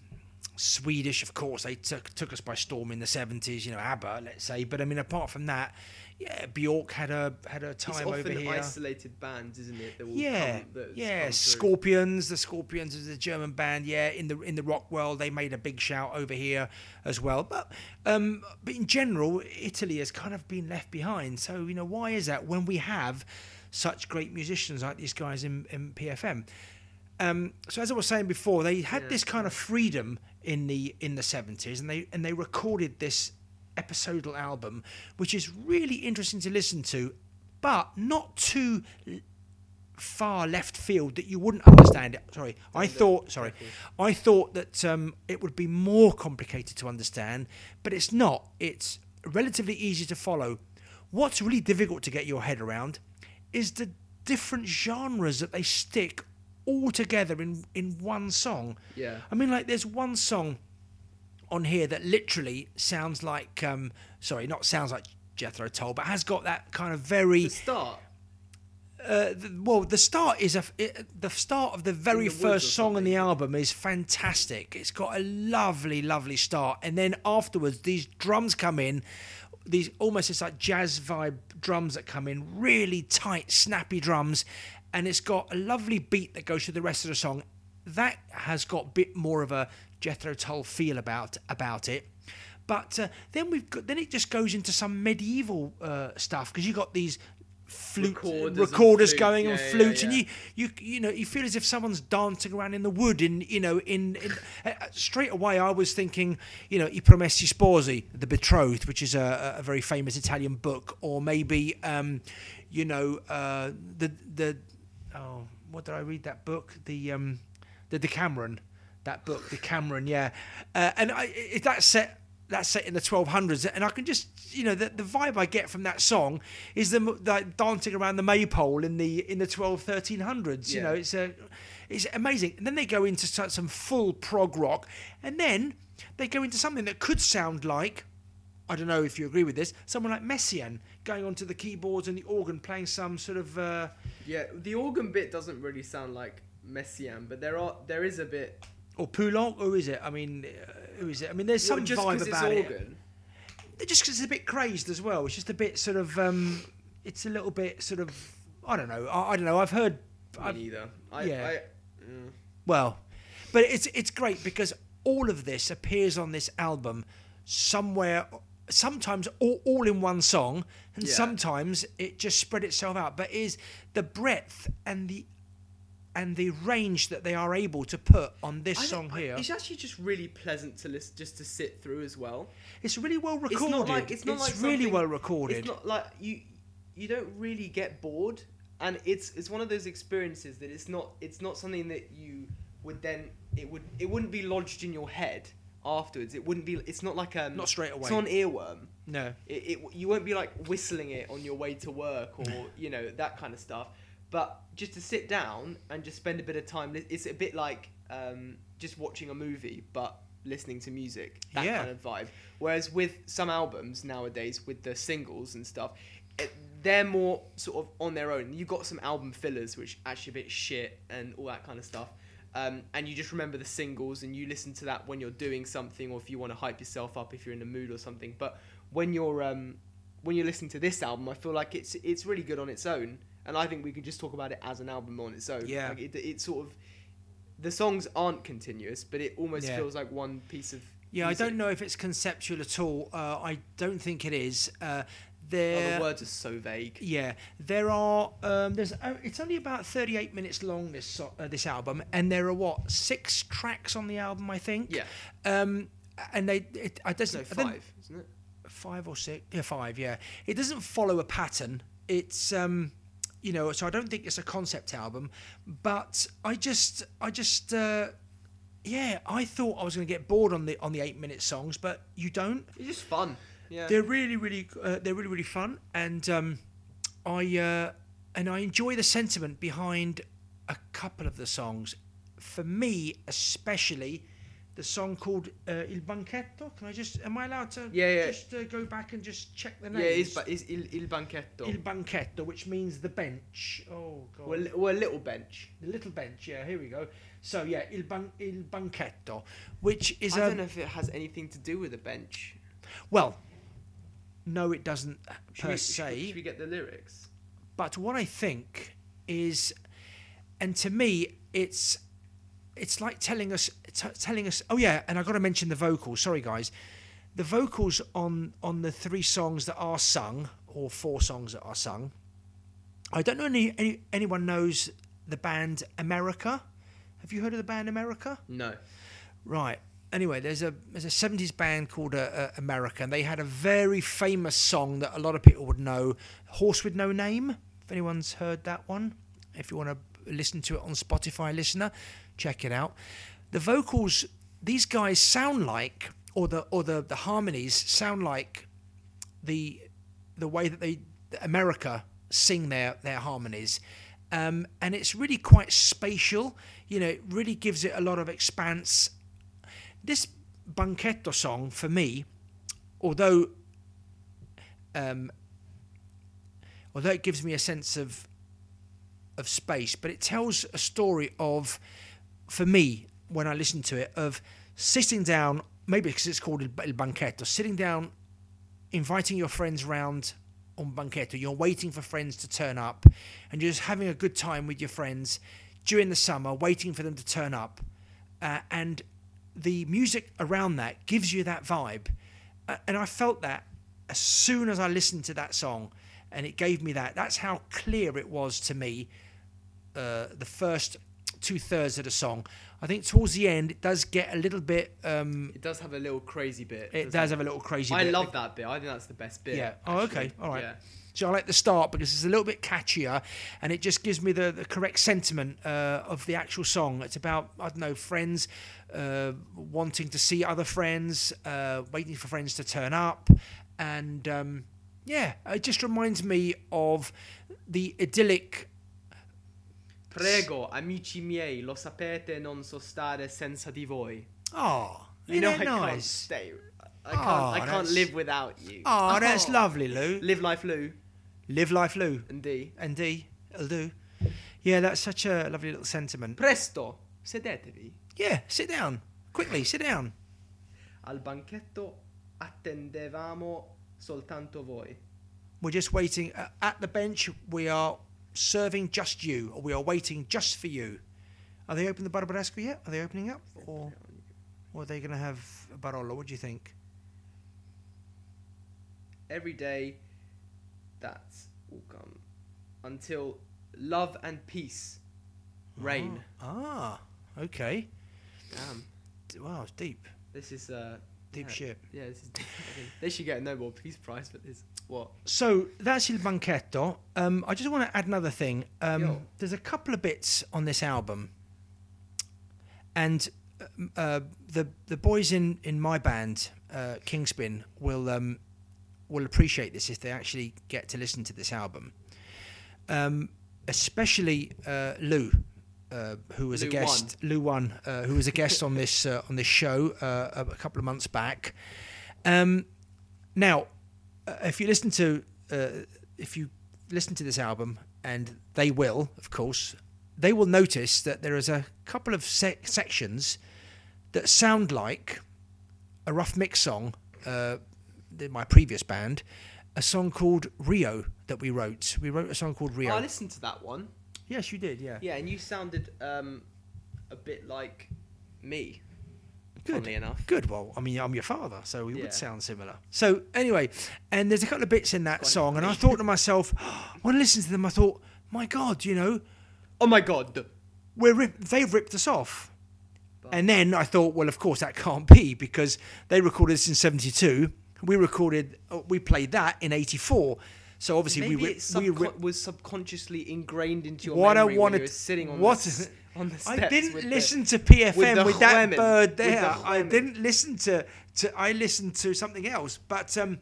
Swedish, of course, they took took us by storm in the seventies. You know, ABBA, let's say. But I mean, apart from that, yeah, Bjork had a had a It's time over often here. isolated bands, isn't it? That Yeah, come, yeah. Scorpions, the Scorpions is a German band. Yeah, in the in the rock world, they made a big shout over here as well. But um, but in general, Italy has kind of been left behind. So you know, why is that when we have such great musicians like these guys in, in PFM? Um, so as I was saying before, they had Yeah. this kind of freedom in the in the seventies, and they and they recorded this episodal album, which is really interesting to listen to, but not too far left field that you wouldn't understand it. Sorry, I thought. Sorry, I thought that um, it would be more complicated to understand, but it's not. It's relatively easy to follow. What's really difficult to get your head around is the different genres that they stick all together in in one song. Yeah. I mean, like there's one song on here that literally sounds like, um, sorry, not sounds like Jethro Tull, but has got that kind of very The start. uh, the, well, the start is a it, the start of the very the first song on the album is fantastic. It's got a lovely, lovely start, and then afterwards, these drums come in. These almost it's like jazz vibe drums that come in, really tight, snappy drums, and it's got a lovely beat that goes through the rest of the song. that has got a bit more of a Jethro Tull feel about about it. But uh, then we've got then it just goes into some medieval uh, stuff because you've got these flute Recorders recorders, and flutes, going yeah, and yeah, flutes, and you you you know you feel as if someone's dancing around in the wood. In you know in, in uh, uh, straight away I was thinking you know I Promessi Sposi, the betrothed, which is a, a very famous Italian book, or maybe um, you know uh, the the oh what did I read that book? The um, the Decameron. That book Decameron yeah. Uh, and I it, that's set that's set in the 1200s and i can just you know the, the vibe i get from that song is them like dancing around the maypole in the in the 12 1300s you know it's a it's amazing. And then they go into some full prog rock and then they go into something that could sound like I don't know if you agree with this. Someone like Messiaen going onto the keyboards and the organ, playing some sort of uh, Yeah, the organ bit doesn't really sound like Messiaen, but there are there is a bit. or Poulenc. Who is it? I mean, uh, who is it? I mean, there's some Well, just vibe about it's it. organ. just because it's a bit crazed as well. It's just a bit sort of. Um, it's a little bit sort of. I don't know. I, I don't know. I've heard. Me I've, neither. I, yeah. I, mm. well, but it's it's great because all of this appears on this album somewhere. Sometimes all, all in one song, and Yeah. sometimes it just spread itself out. But is the breadth and the and the range that they are able to put on this I song here, It's actually just really pleasant to listen, just to sit through as well. it's really well recorded. It's not like it's not like really well recorded. It's not like you you don't really get bored, and it's it's one of those experiences that it's not it's not something that you would then it would it wouldn't be lodged in your head afterwards. It wouldn't be. It's not like um. Not straight It's away. not an earworm. no. It, it you won't be like whistling it on your way to work or you know that kind of stuff. But just to sit down and just spend a bit of time, it's a bit like um, just watching a movie, but listening to music. That Yeah. kind of vibe. Whereas with some albums nowadays, with the singles and stuff, it, they're more sort of on their own. You've got some album fillers, which actually a bit shit and all that kind of stuff. Um, and you just remember the singles and you listen to that when you're doing something or if you want to hype yourself up if you're in the mood or something. But when you're um, when you're listening to this album, I feel like it's it's really good on its own, and I think we could just talk about it as an album on its own. Yeah. like it, it sort of the songs aren't continuous, but it almost Yeah. feels like one piece of. Yeah, I don't know if it's conceptual at all. Uh, I don't think it is. Uh, Oh, the words are so vague. yeah, there are. Um, there's. Uh, it's only about 38 minutes long. This so- uh, this album, and there are what six tracks on the album, I think. Yeah, Um, and they. It, I doesn't. no five, isn't it? five or six yeah five yeah it doesn't follow a pattern it's um you know so i don't think it's a concept album but i just i just uh yeah i thought i was going to get bored on the on the eight minute songs but you don't It's just fun. Yeah. they're really really uh, they're really really fun and um i uh and i enjoy the sentiment behind a couple of the songs for me especially the song called uh, Il Banchetto. Can I just? Am I allowed to? Yeah, yeah. Just uh, go back and just check the yeah, names. it's, it's il, il banchetto. Il Banchetto, which means the bench. Oh god. or, a li- or a little bench. the little bench. Yeah, here we go. So yeah, Il, Ban- Il Banchetto, which is I don't know if it has anything to do with a bench. well. No, it doesn't uh, Should per we, se. should we get the lyrics? But what I think is, and to me, it's it's like telling us t- telling us. Oh yeah, and I got to mention the vocals. Sorry guys, the vocals on on the three songs that are sung or four songs that are sung. I don't know any, any anyone knows the band America. Have you heard of the band America? No. Right. Anyway, there's a there's a seventies band called uh, uh, America, and they had a very famous song that a lot of people would know, "Horse with No Name." If anyone's heard that one, if you want to listen to it on Spotify, listener, check it out. The vocals, these guys sound like, or the or the the harmonies sound like the the way that they America sing their their harmonies. Um, and it's really quite spatial. You know, it really gives it a lot of expanse. This Banchetto song, for me, although um, although it gives me a sense of of space, but it tells a story of, for me, when I listen to it, of sitting down, maybe because it's called Il Banchetto, sitting down, inviting your friends round on Banchetto. You're waiting for friends to turn up, and you're just having a good time with your friends, during the summer, waiting for them to turn up, uh, and the music around that gives you that vibe, and I felt that as soon as I listened to that song, and it gave me that. That's how clear it was to me. Uh, the first two thirds of the song. I think towards the end it does get a little bit. Um, It does have a little crazy bit. it does have a little crazy. I bit. love that bit. I think that's the best bit. Yeah. Oh, okay. All right. Yeah. So I like the start because it's a little bit catchier, and it just gives me the, the correct sentiment uh, of the actual song. It's about I don't know friends uh, wanting to see other friends, uh, waiting for friends to turn up, and um, yeah, it just reminds me of the idyllic. Prego, amici miei, lo sapete, non so stare senza di voi. Oh, You know I that can't stay. I can't. Oh, I can't live without you. Oh, that's lovely, Lou. Live life, Lou, Live life, Lou. and D. And D, it'll do. Yeah, that's such a lovely little sentiment. Presto, sedetevi. Yeah, sit down. Quickly, sit down. Al banchetto attendevamo soltanto voi. We're just waiting uh, at the bench. We are serving just you, or we are waiting just for you. Are they open the Barbaresco yet? Are they opening up, or, or are they going to have a Barolo? What do you think? Every day, that's will come until love and peace reign. Ah, okay. Damn, D- Wow, it's deep, this is uh, deep yeah, shit. Yeah, this is. Deep. They should get a Nobel Peace Prize for this. What? So that's Il Banchetto. Um, I just want to add another thing. Um, Yo. there's a couple of bits on this album, and um, uh, the the boys in in my band, uh, Kingspin, will um, will appreciate this if they actually get to listen to this album. Um, especially uh, Lou. Uh, who was a Lou guest? Lou One, uh, who was a guest on this uh, on this show uh, a a couple of months back. Um, now, uh, if you listen to uh, if you listen to this album, and they will, of course, they will notice that there is a couple of sec- sections that sound like a rough mix song. In my previous band, a song called Rio that we wrote. We wrote a song called Rio. Oh, I listened to that one. yes, you did. Yeah. Yeah, and you sounded um, a bit like me. Good. Funnily enough. Good. Well, I mean, I'm your father, so we Yeah. would sound similar. So anyway, and there's a couple of bits in that Quite song, and I thought to myself, <gasps> when I listened to them, I thought, my God, you know, Oh my god. we're rip- they've ripped us off. But- And then I thought, well, of course that can't be because they recorded this in '72. We recorded, uh, we played that in '84. So obviously Maybe we, it we was subconsciously ingrained into your What I memory when wanted- you were sitting on what- the, s- on the steps I didn't with the- listen to PFM with, the that bird with the there. I didn't listen to, to. I listened to something else. But um,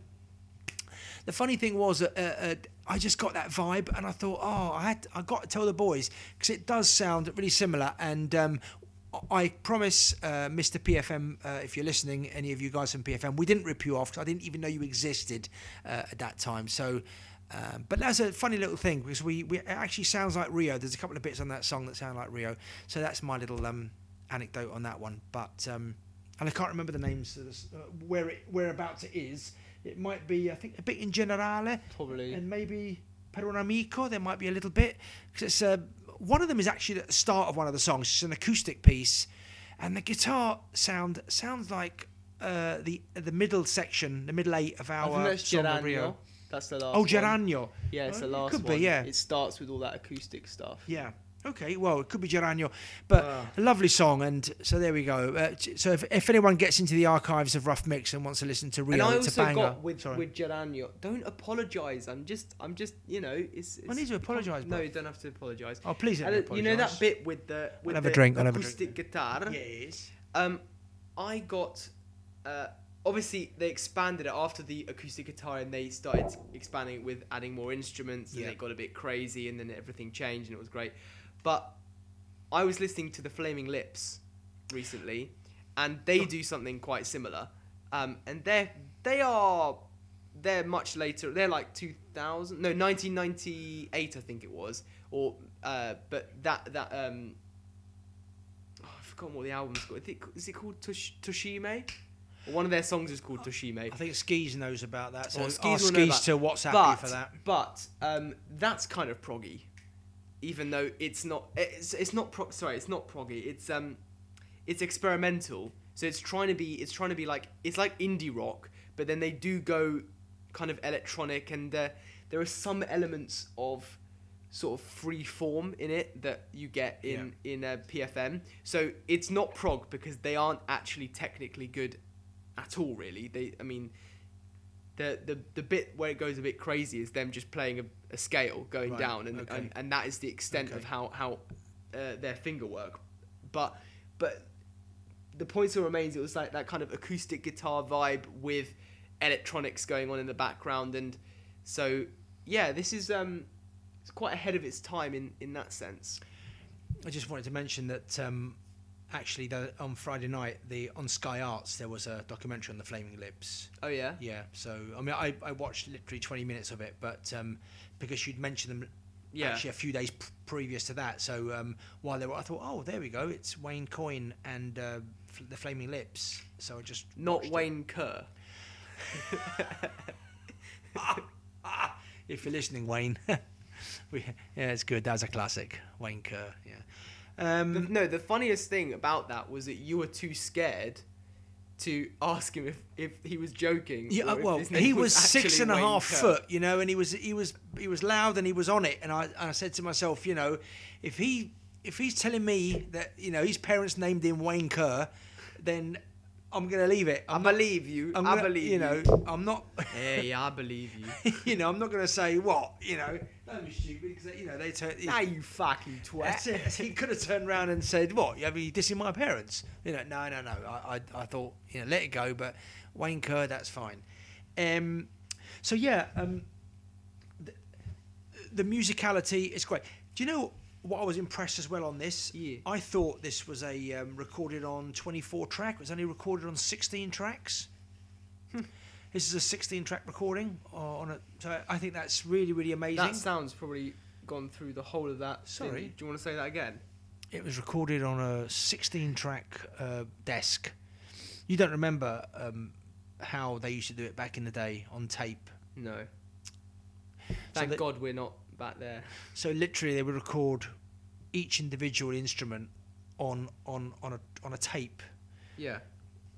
the funny thing was, uh, uh, I just got that vibe, and I thought, oh, I had, I got to tell the boys because it does sound really similar. And um, I promise, uh, Mr. PFM, uh, if you're listening, any of you guys from PFM, we didn't rip you off 'cause I didn't even know you existed uh, at that time. So. Um, but that's a funny little thing because we, we it actually sounds like Rio. There's a couple of bits on that song that sound like Rio. So that's my little um, anecdote on that one. But um, and I can't remember the names of this, uh, where it whereabouts it is. It might be I think a bit in Generale Probably. and maybe Per un amico. There might be a little bit because it's uh, one of them is actually at the start of one of the songs. It's an acoustic piece, and the guitar sound sounds like uh, the the middle section, the middle eight of our song Rio. That's the last Oh, one. Geranio. Yeah, it's the it last could one. be, yeah. It starts with all that acoustic stuff. Yeah. Okay. Well, it could be Geranio, but Ah. a lovely song, and so there we go. Uh, so if, if anyone gets into the archives of Rough Mix and wants to listen to And Rio, I it's a also banger. got with Sorry. with Geranio. Don't apologise. I'm just I'm just you know it's. it's need to apologise, No, you don't have to apologise. oh, please don't And, uh, you know that bit with the with have a the drink, I'll have a acoustic guitar. Yes. Um, I got. Uh, obviously, they expanded it after the acoustic guitar, and they started expanding it with adding more instruments, and Yeah. it got a bit crazy, and then everything changed, and it was great. But I was listening to the Flaming Lips recently, and they do something quite similar. Um, and they they are they're much later. They're like 2000, no, 1998, I think it was, or uh, but that that um. Oh, I've forgotten what the album's called. Is it, is it called Tosh- Toshime? One of their songs is called Toshime. I think Skis knows about that. So Skis Skis will know that. to WhatsApp but you for that. but um, that's kind of proggy. Even though it's not. It's it's not. Pro- sorry, it's not proggy. It's um, it's experimental. So it's trying to be. It's trying to be like. It's like indie rock, but then they do go kind of electronic, and there there are some elements of sort of free form in it that you get in in a PFM. So it's not prog because they aren't actually technically good at all. Really, they. I mean, the the the bit where it goes a bit crazy is them just playing a, a scale going Right, down, and, okay. and and that is the extent of how how uh, their finger work. But but the point still remains. It was like that kind of acoustic guitar vibe with electronics going on in the background, and so yeah, this is um, it's quite ahead of its time in in that sense. I just wanted to mention that um, actually the, on Friday night, the on Sky Arts there was a documentary on the Flaming Lips. Oh yeah, Yeah, so I mean I, I watched literally 20 minutes of it, but um, because you'd mentioned them yeah. actually a few days p- previous to that, so um, while they were, I thought, oh, there we go, it's Wayne Coyne and uh, F- the Flaming Lips. So I just Not watched it. Wayne Kerr. <laughs> If you're listening, Wayne, <laughs> we, yeah, it's good. That was a classic, Wayne Kerr. Yeah. The, Um, no, the funniest thing about that was that you were too scared to ask him if, if he was joking. Yeah, well, he was actually six and a half Kerr. foot, you know, and he was he was he was loud and he was on it, and I and I said to myself, you know, if he if he's telling me that you know his parents named him Wayne Kerr, then I'm gonna leave it. I I'm not, believe you. I'm I gonna- believe you You know, I'm not. <laughs> Hey, I believe you. <laughs> you know, I'm not gonna say what you know. Don't be stupid because you know they turn. now you fucking That's twat. it. He could have turned around and said, "What? You mean dissing my parents?" You know, no, no, no. I, I, I thought, you know, let it go. But Wayne Kerr, that's fine. Um, so yeah, um, the, the musicality is great. Do you know what I was impressed as well on this? Yeah. I thought this was a um, recorded on 24 track. It was only recorded on 16 tracks. This is a 16 track recording on a. So I think that's really, really amazing. That sounds probably gone through the whole of that. thing. Sorry. Do you want to say that again? It was recorded on a 16 track uh, desk. You don't remember um, how they used to do it back in the day on tape. No. Thank that- God we're not back there. So literally, they would record each individual instrument on on on a on a tape Yeah.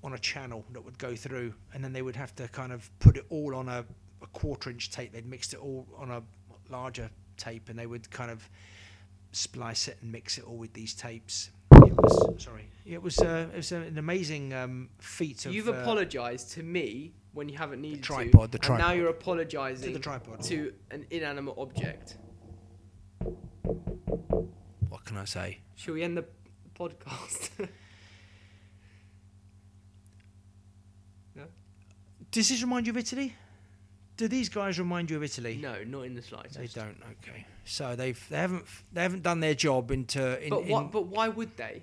on a channel that would go through, and then they would have to kind of put it all on a, a quarter inch tape. They'd mixed it all on a larger tape, and they would kind of splice it and mix it all with these tapes. It was sorry, it was uh, it was an amazing um, feat. Of, You've uh, apologised to me when you haven't needed tripod, to. the and now you're apologising To the tripod. to an inanimate object. What can I say? Shall we end the podcast? <laughs> Does this remind you of Italy? Do these guys remind you of Italy? no, not in the slightest. They don't. Okay, so they've they haven't they haven't done their job into. In, But in. But why would they?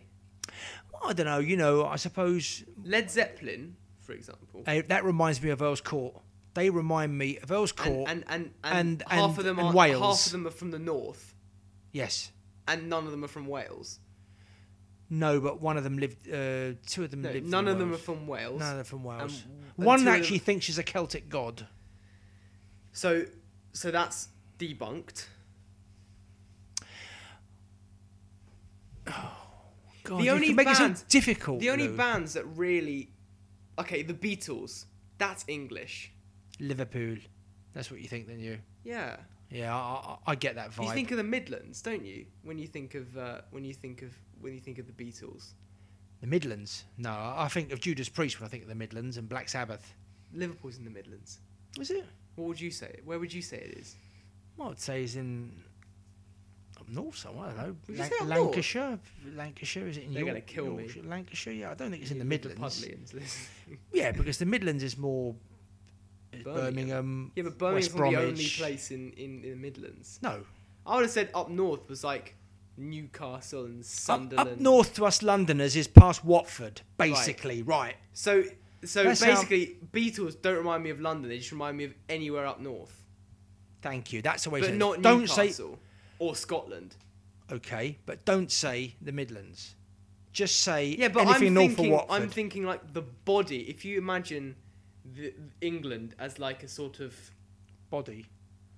I don't know. You know, I suppose Led Zeppelin, for example, uh, that reminds me of Earl's Court. They remind me of Earl's Court. and, and, and, and- half of them and are Wales. half of them are from the north, yes. and none of them are from Wales. No, but one of them lived. Uh, two of them No, lived. none of them are from Wales. None of them from Wales. and one actually thinks she's a Celtic god. So, so that's debunked. Oh, God, The only make it so difficult. The only Lou. bands that really, okay, the Beatles. That's English. Liverpool. That's what you think, then you. Yeah. Yeah, I, I, I get that vibe. You think of the Midlands, don't you? When you think of uh, when you think of when you think of the Beatles. the Midlands? No, I think of Judas Priest when I think of the Midlands and Black Sabbath. Liverpool's in the Midlands. Is it? What would you say? Where would you say it is? Well, I'd say it's in up north somewhere. I don't know. Would you say up north? Lancashire. Lancashire is it in They're York- gonna kill me. Yorkshire? Lancashire. Yeah, I don't think it's in the Midlands. Pudlians listening. <laughs> Yeah, because the Midlands is more Birmingham. Birmingham. Yeah, but Birmingham's West not the only Bromwich. place in, in, in the Midlands. No, I would have said up north was like Newcastle and up, Sunderland. up north to us Londoners is past Watford, basically. Right. So so That's how- basically, Beatles don't remind me of London. They just remind me of anywhere up north, Thank you. That's the way. but not don't Newcastle or Scotland. okay, but don't say the Midlands. Just say Yeah, but anything I'm north thinking, of Watford. I'm thinking like the body. If you imagine the, England as like a sort of Body.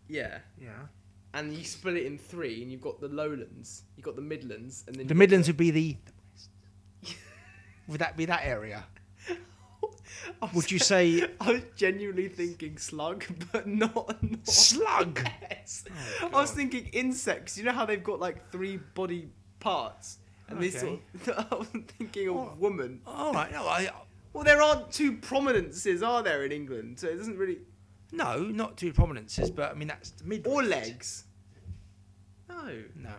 yeah, Yeah. and you split it in three, and you've got the lowlands, you've got the Midlands, and then The Midlands would be the. <laughs> would that be that area? Would you say <laughs> I was genuinely thinking slug, <laughs> but not, not slug? Yes. Oh, I was thinking insects. You know how they've got like three body parts, and this Okay. sort of, <laughs> I was thinking of Oh. woman. All right. No, I. Uh, well, there aren't two prominences, are there, in England? So it doesn't really. No, not two prominences, but I mean that's Midlands. Or legs. No, No.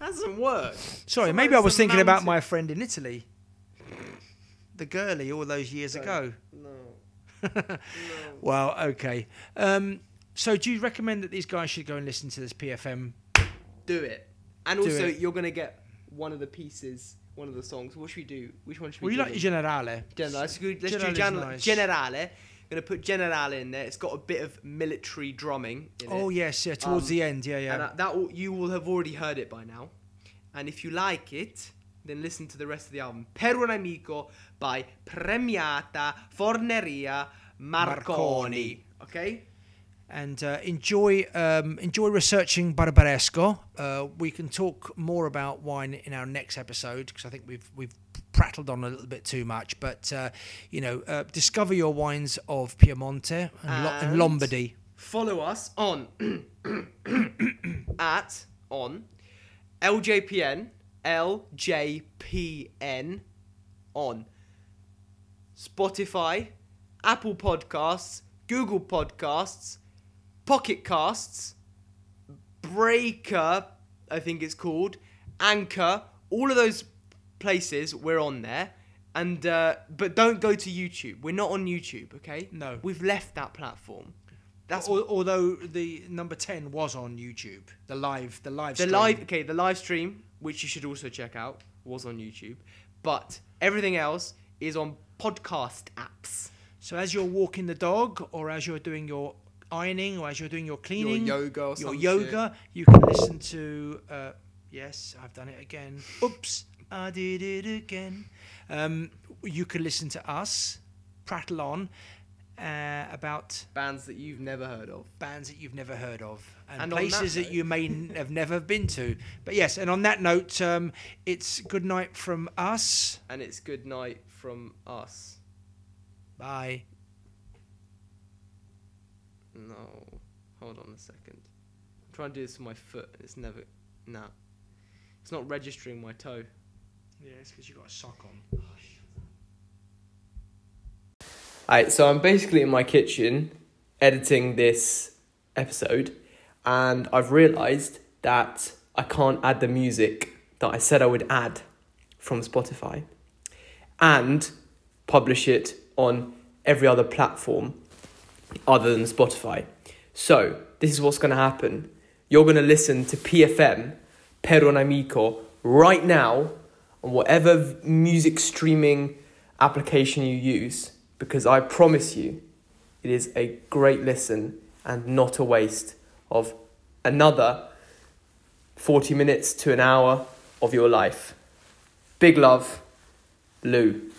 that doesn't work. Sorry, maybe I was thinking about my friend in Italy. The girlie all those years Don't. ago. No. <laughs> no. Well, okay. Um, so, do you recommend that these guys should go and listen to this PFM? Do it. And Do also, it. you're gonna get one of the pieces, one of the songs. What should we do? Which one should we Well, you like Generale. Generale. Let's do, let's Generale do nice. Generale. Gonna put Generale in there. It's got a bit of military drumming. In Oh it. yes, yeah. Towards Um, the end, yeah, And yeah. that, that will, you will have already heard it by now. And if you like it, then listen to the rest of the album. Per un amico by Premiata Forneria Marconi. Marconi. Okay? and uh, enjoy um, enjoy researching Barbaresco. Uh, we can talk more about wine in our next episode because I think we've we've prattled on a little bit too much. But uh, you know, uh, discover your wines of Piemonte and, Lo- and And- Lombardy. Follow us on <coughs> at on LJPN LJPN on Spotify, Apple Podcasts, Google Podcasts, Pocket Casts, Breaker, I think it's called, Anchor, all of those places we're on there. And uh, but don't go to YouTube. We're not on YouTube, okay? No. We've left that platform. That's Al- although the number ten was on YouTube, the live the live the stream. live okay the live stream which you should also check out was on youtube but everything else is on podcast apps So as you're walking the dog, or as you're doing your ironing, or as you're doing your cleaning, your yoga your yoga, you can listen to. Uh, yes, I've done it again. Oops, I did it again. Um, you can listen to us prattle on uh, about bands that you've never heard of bands that you've never heard of and, And on that places that, you may have never been to. But yes, and on that note, um, it's good night from us. and it's good night from us Bye. no hold on a second i'm trying to do this with my foot it's never no it's not registering my toe Yeah, it's because you got a sock on. Alright, so I'm basically in my kitchen editing this episode, and I've realised that I can't add the music that I said I would add from Spotify and publish it on every other platform other than Spotify. So, this is what's going to happen. You're going to listen to PFM, Per un Amico, right now on whatever music streaming application you use because I promise you it is a great listen and not a waste of another 40 minutes to an hour of your life. Big love, Lou.